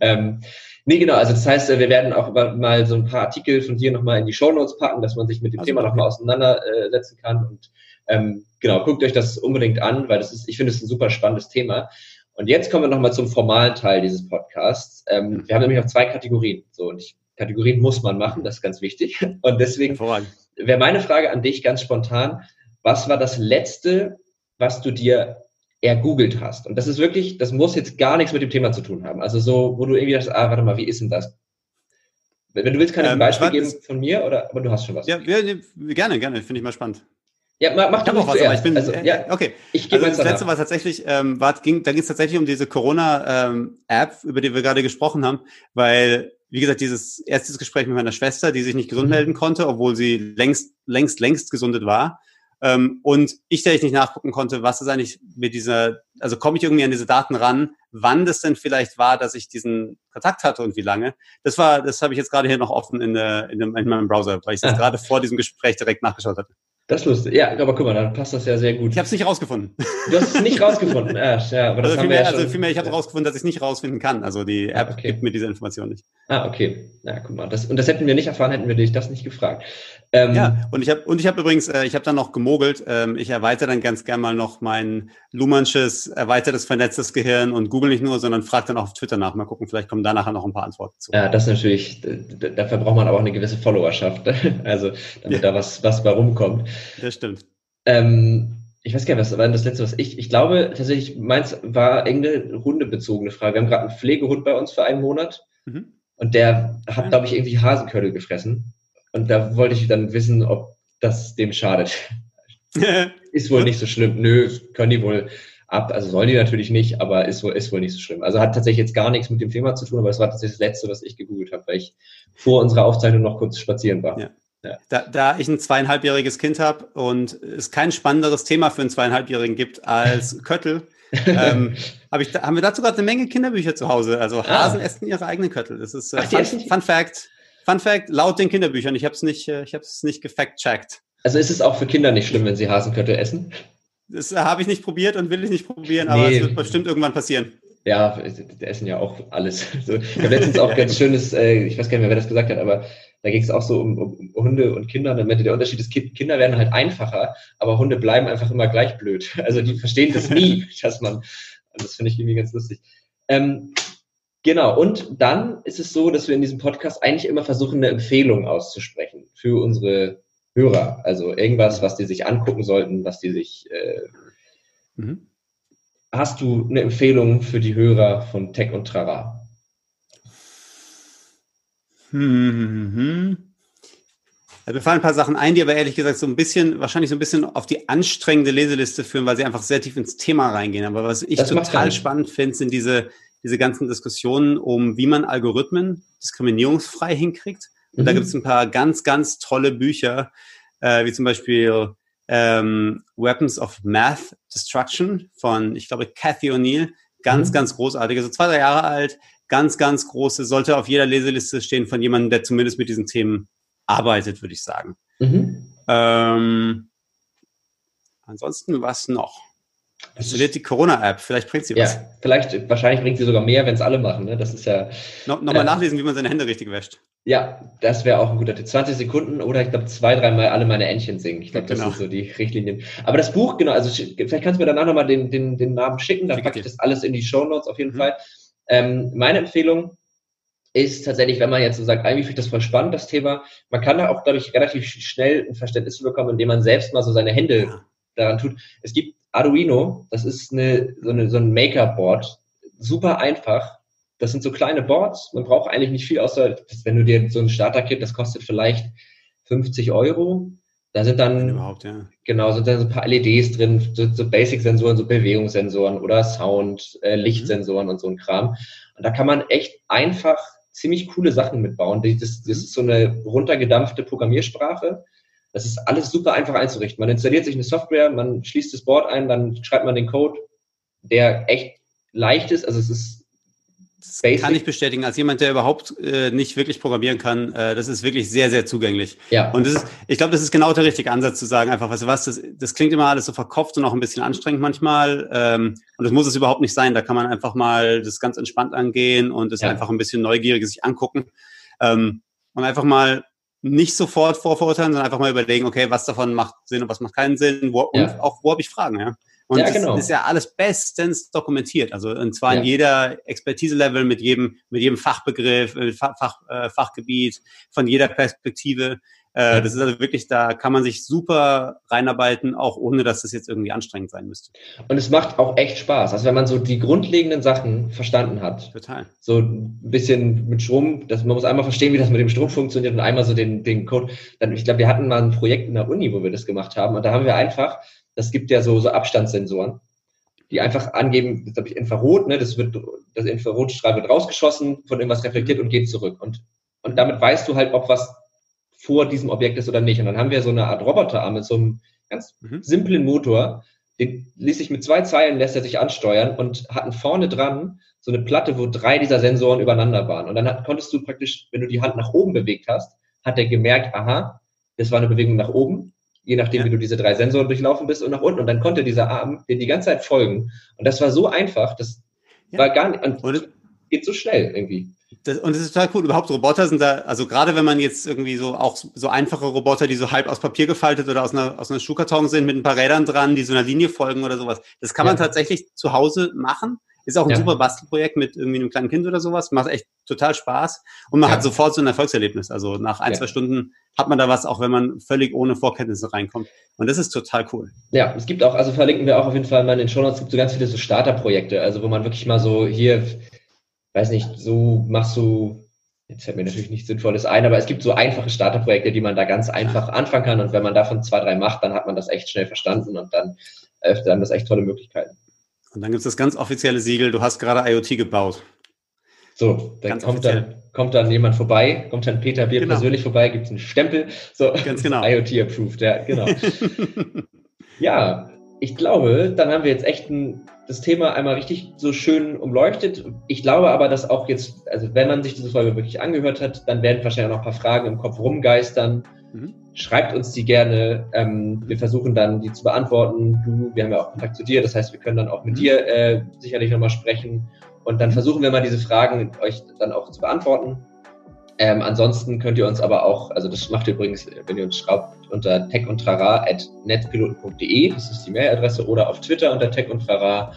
Ähm, nee, genau, also das heißt, wir werden auch mal so ein paar Artikel von dir nochmal in die Show Notes packen, dass man sich mit dem also Thema nochmal auseinandersetzen kann. Und ähm, genau, guckt euch das unbedingt an, weil das ist, ich finde es ein super spannendes Thema. Und jetzt kommen wir nochmal zum formalen Teil dieses Podcasts. Ähm, wir haben nämlich auch zwei Kategorien. So, und ich, Kategorien muss man machen, das ist ganz wichtig. Und deswegen wäre meine Frage an dich ganz spontan, was war das Letzte, was du dir ergoogelt hast? Und das ist wirklich, das muss jetzt gar nichts mit dem Thema zu tun haben. Also so, wo du irgendwie dachtest, ah, warte mal, wie ist denn das? Wenn du willst, kann ich ein ähm, Beispiel geben von mir, oder, aber du hast schon was. Ja, ja gerne, gerne, finde ich mal spannend. Ja, mach, du auch was, aber ich bin, also, äh, ja, okay. Ich also das letzte war tatsächlich, ähm, war, ging, da ging es tatsächlich um diese Corona-App, ähm, über die wir gerade gesprochen haben, weil, wie gesagt, dieses erstes Gespräch mit meiner Schwester, die sich nicht gesund mhm. melden konnte, obwohl sie längst, längst, längst gesundet war, ähm, und ich, der ich nicht nachgucken konnte, was ist eigentlich mit dieser, also komme ich irgendwie an diese Daten ran, wann das denn vielleicht war, dass ich diesen Kontakt hatte und wie lange. Das war, das habe ich jetzt gerade hier noch offen in, der, in, dem, in meinem Browser, weil ich das ah. gerade vor diesem Gespräch direkt nachgeschaut hatte. Das ist lustig. Ja, aber guck mal, dann passt das ja sehr gut. Ich habe es nicht rausgefunden. Du hast es nicht rausgefunden. *laughs* ja, ja, aber das also vielmehr, ja also vielmehr, ich habe rausgefunden, dass ich es nicht rausfinden kann. Also die App okay. gibt mir diese Information nicht. Ah, okay. Na, guck mal. Das, und das hätten wir nicht erfahren, hätten wir dich das nicht gefragt. Ähm, ja, und ich habe und ich habe übrigens, äh, ich habe dann noch gemogelt. Ähm, ich erweitere dann ganz gern mal noch mein Luhmannsches erweitertes vernetztes Gehirn und google nicht nur, sondern frage dann auch auf Twitter nach. Mal gucken, vielleicht kommen da nachher noch ein paar Antworten zu. Ja, das ist natürlich, dafür braucht man aber auch eine gewisse Followerschaft. *laughs* Also, damit ja. da was, was bei rumkommt. Das stimmt. Ähm, ich weiß gar nicht, was war das letzte, was ich, ich glaube tatsächlich, meins war irgendeine hundebezogene Frage. Wir haben gerade einen Pflegehund bei uns für einen Monat. Mhm. Und der hat, glaube ich, irgendwie Hasenköttel gefressen. Und da wollte ich dann wissen, ob das dem schadet. *laughs* ist wohl nicht so schlimm. Nö, können die wohl ab. Also sollen die natürlich nicht, aber ist wohl, ist wohl nicht so schlimm. Also hat tatsächlich jetzt gar nichts mit dem Thema zu tun, aber es war tatsächlich das Letzte, was ich gegoogelt habe, weil ich vor unserer Aufzeichnung noch kurz spazieren war. Ja. Ja. Da, da ich ein zweieinhalbjähriges Kind habe und es kein spannenderes Thema für einen zweieinhalbjährigen gibt als *laughs* Köttel, ähm, hab ich, haben wir dazu gerade eine Menge Kinderbücher zu Hause. Also ah. Hasen ah. essen ihre eigenen Köttel. Das ist äh, Ach, Fun, Fun, Fact. Fun Fact, laut den Kinderbüchern. Ich habe es nicht, äh, ich habe es nicht gefact-checkt. Also ist es auch für Kinder nicht schlimm, wenn sie Hasenköttel essen? Das äh, habe ich nicht probiert und will ich nicht probieren, aber nee. es wird bestimmt irgendwann passieren. Ja, die essen ja auch alles. Also, ich habe letztens auch ganz schönes, äh, ich weiß gar nicht mehr, wer das gesagt hat, aber da ging es auch so um, um, Hunde und Kinder. Und dann meinte der Unterschied ist, Kinder werden halt einfacher, aber Hunde bleiben einfach immer gleich blöd. Also die verstehen das nie, *laughs* dass man das finde ich irgendwie ganz lustig. Ähm, genau, und dann ist es so, dass wir in diesem Podcast eigentlich immer versuchen, eine Empfehlung auszusprechen für unsere Hörer. Also irgendwas, was die sich angucken sollten, was die sich. Äh, mhm. Hast du eine Empfehlung für die Hörer von Tech und Trara? Mhm. Also mir fallen ein paar Sachen ein, die aber ehrlich gesagt so ein bisschen, wahrscheinlich so ein bisschen auf die anstrengende Leseliste führen, weil sie einfach sehr tief ins Thema reingehen. Aber was ich das total spannend finde, sind diese, diese ganzen Diskussionen um, wie man Algorithmen diskriminierungsfrei hinkriegt. Und mhm. da gibt es ein paar ganz, ganz tolle Bücher, äh, wie zum Beispiel ähm, Weapons of Math Destruction von, ich glaube, Cathy O'Neill. Ganz, mhm. ganz großartig. Also zwei, drei Jahre alt, ganz, ganz große, sollte auf jeder Leseliste stehen von jemandem, der zumindest mit diesen Themen arbeitet, würde ich sagen. Mhm. Ähm, ansonsten was noch? Installiert die Corona-App, vielleicht bringt sie was. Ja, vielleicht, wahrscheinlich bringt sie sogar mehr, wenn es alle machen. Ne? Das ist ja. No, Nochmal äh, nachlesen, wie man seine Hände richtig wäscht. Ja, das wäre auch ein guter Tipp. 20 Sekunden oder ich glaube zwei, dreimal alle meine Entchen singen. Ich glaube, das genau. sind so die Richtlinien. Aber das Buch, genau, also vielleicht kannst du mir danach nochmal den, den, den Namen schicken, dann packe ich das alles in die Show Notes auf jeden mhm. Fall. Ähm, meine Empfehlung ist tatsächlich, wenn man jetzt so sagt, eigentlich finde ich das voll spannend, das Thema, man kann da auch, glaube ich, relativ schnell ein Verständnis bekommen, indem man selbst mal so seine Hände ja. daran tut. Es gibt Arduino, das ist eine, so, eine, so ein Maker-Board, super einfach. Das sind so kleine Boards, man braucht eigentlich nicht viel, außer, wenn du dir so ein Starter-Kit, das kostet vielleicht 50 Euro. Da sind dann, ja. genau, sind dann so ein paar LEDs drin, so, so Basic-Sensoren, so Bewegungssensoren oder Sound, äh, Lichtsensoren mhm. und so ein Kram. Und da kann man echt einfach ziemlich coole Sachen mitbauen. Das, das ist so eine runtergedampfte Programmiersprache. Das ist alles super einfach einzurichten. Man installiert sich eine Software, man schließt das Board ein, dann schreibt man den Code, der echt leicht ist. Also es ist das Basic. kann ich bestätigen. Als jemand, der überhaupt äh, nicht wirklich programmieren kann, äh, das ist wirklich sehr, sehr zugänglich. Ja. Und das ist, ich glaube, das ist genau der richtige Ansatz zu sagen, einfach, weißt du was, das, das klingt immer alles so verkopft und auch ein bisschen anstrengend manchmal. Ähm, und das muss es überhaupt nicht sein. Da kann man einfach mal das ganz entspannt angehen und das ja. einfach ein bisschen neugierig sich angucken. Ähm, und einfach mal nicht sofort vorverurteilen, sondern einfach mal überlegen, okay, was davon macht Sinn und was macht keinen Sinn, wo, ja. und auch wo habe ich Fragen, ja. Und ja, genau. das ist ja alles bestens dokumentiert. Also und zwar ja. in jeder Expertise-Level mit jedem, mit jedem Fachbegriff, mit Fach, Fach, äh, Fachgebiet, von jeder Perspektive. Äh, das ist also wirklich, da kann man sich super reinarbeiten, auch ohne dass das jetzt irgendwie anstrengend sein müsste. Und es macht auch echt Spaß. Also wenn man so die grundlegenden Sachen verstanden hat. Total. So ein bisschen mit Strom, das, man muss einmal verstehen, wie das mit dem Strom funktioniert und einmal so den, den Code. Dann, ich glaube, wir hatten mal ein Projekt in der Uni, wo wir das gemacht haben. Und da haben wir einfach das gibt ja so, so Abstandssensoren, die einfach angeben, das habe ich Infrarot, ne, das wird, das Infrarotstrahl wird rausgeschossen, von irgendwas reflektiert und geht zurück. Und, und damit weißt du halt, ob was vor diesem Objekt ist oder nicht. Und dann haben wir so eine Art Roboterarm mit so einem ganz mhm. simplen Motor, den ließ sich mit zwei Zeilen, lässt er sich ansteuern und hatten vorne dran so eine Platte, wo drei dieser Sensoren übereinander waren. Und dann hat, konntest du praktisch, wenn du die Hand nach oben bewegt hast, hat er gemerkt, aha, das war eine Bewegung nach oben je nachdem, ja. wie du diese drei Sensoren durchlaufen bist und nach unten. Und dann konnte dieser Arm dir die ganze Zeit folgen. Und das war so einfach, das ja. war gar nicht, und, und geht so schnell irgendwie. Das, und es ist total cool. Überhaupt Roboter sind da, also gerade wenn man jetzt irgendwie so auch so einfache Roboter, die so halb aus Papier gefaltet oder aus einer, aus einer Schuhkarton sind, mit ein paar Rädern dran, die so einer Linie folgen oder sowas. Das kann ja. man tatsächlich zu Hause machen. Ist auch ein ja. super Bastelprojekt mit irgendwie einem kleinen Kind oder sowas. Macht echt total Spaß. Und man ja. hat sofort so ein Erfolgserlebnis. Also nach ein, zwei Stunden hat man da was, auch wenn man völlig ohne Vorkenntnisse reinkommt. Und das ist total cool. Ja, es gibt auch, also verlinken wir auch auf jeden Fall mal in den Show Notes, es gibt so ganz viele so Starterprojekte, also wo man wirklich mal so hier, weiß nicht, so machst du Jetzt fällt mir natürlich nichts Sinnvolles ein, aber es gibt so einfache Starterprojekte, die man da ganz einfach anfangen kann. Und wenn man davon zwei, drei macht, dann hat man das echt schnell verstanden und dann öffnet dann das echt tolle Möglichkeiten. Und dann gibt es das ganz offizielle Siegel, du hast gerade IoT gebaut. So, dann kommt dann, kommt dann jemand vorbei, kommt dann Peter Bier genau. persönlich vorbei, gibt es einen Stempel. So, ganz genau. *laughs* IoT approved, ja, genau. *laughs* ja, ich glaube, dann haben wir jetzt echt ein, das Thema einmal richtig so schön umleuchtet. Ich glaube aber, dass auch jetzt, also wenn man sich diese Folge wirklich angehört hat, dann werden wahrscheinlich auch noch ein paar Fragen im Kopf rumgeistern. Mhm. Schreibt uns die gerne. Ähm, wir versuchen dann, die zu beantworten. Du, wir haben ja auch Kontakt zu dir, das heißt, wir können dann auch mit mhm. dir äh, sicherlich nochmal sprechen. Und dann versuchen wir mal diese Fragen euch dann auch zu beantworten. Ähm, ansonsten könnt ihr uns aber auch, also das macht ihr übrigens, wenn ihr uns schreibt, unter techundtrara.netzpiloten.de, das ist die Mailadresse, oder auf Twitter unter techundtrara.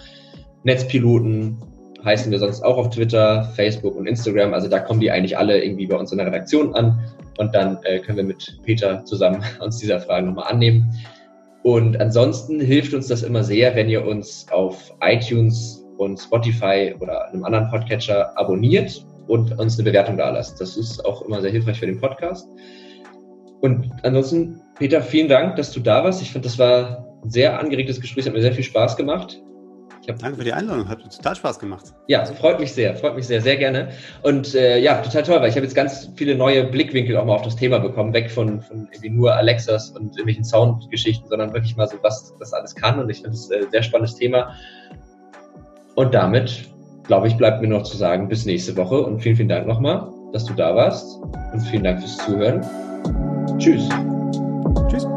Netzpiloten heißen wir sonst auch auf Twitter, Facebook und Instagram. Also da kommen die eigentlich alle irgendwie bei uns in der Redaktion an. Und dann äh, können wir mit Peter zusammen *laughs* uns dieser Frage nochmal annehmen. Und ansonsten hilft uns das immer sehr, wenn ihr uns auf iTunes und Spotify oder einem anderen Podcatcher abonniert und uns eine Bewertung da lasst. Das ist auch immer sehr hilfreich für den Podcast. Und ansonsten, Peter, vielen Dank, dass du da warst. Ich finde, das war ein sehr angeregtes Gespräch, hat mir sehr viel Spaß gemacht. Danke für die Einladung, hat total Spaß gemacht. Ja, freut mich sehr, freut mich sehr, sehr gerne. Und äh, ja, total toll, weil ich habe jetzt ganz viele neue Blickwinkel auch mal auf das Thema bekommen, weg von, von irgendwie nur Alexas und irgendwelchen Soundgeschichten, sondern wirklich mal so, was das alles kann. Und ich finde es ein äh, sehr spannendes Thema. Und damit glaube ich, bleibt mir noch zu sagen, bis nächste Woche und vielen, vielen Dank nochmal, dass du da warst und vielen Dank fürs Zuhören. Tschüss. Tschüss.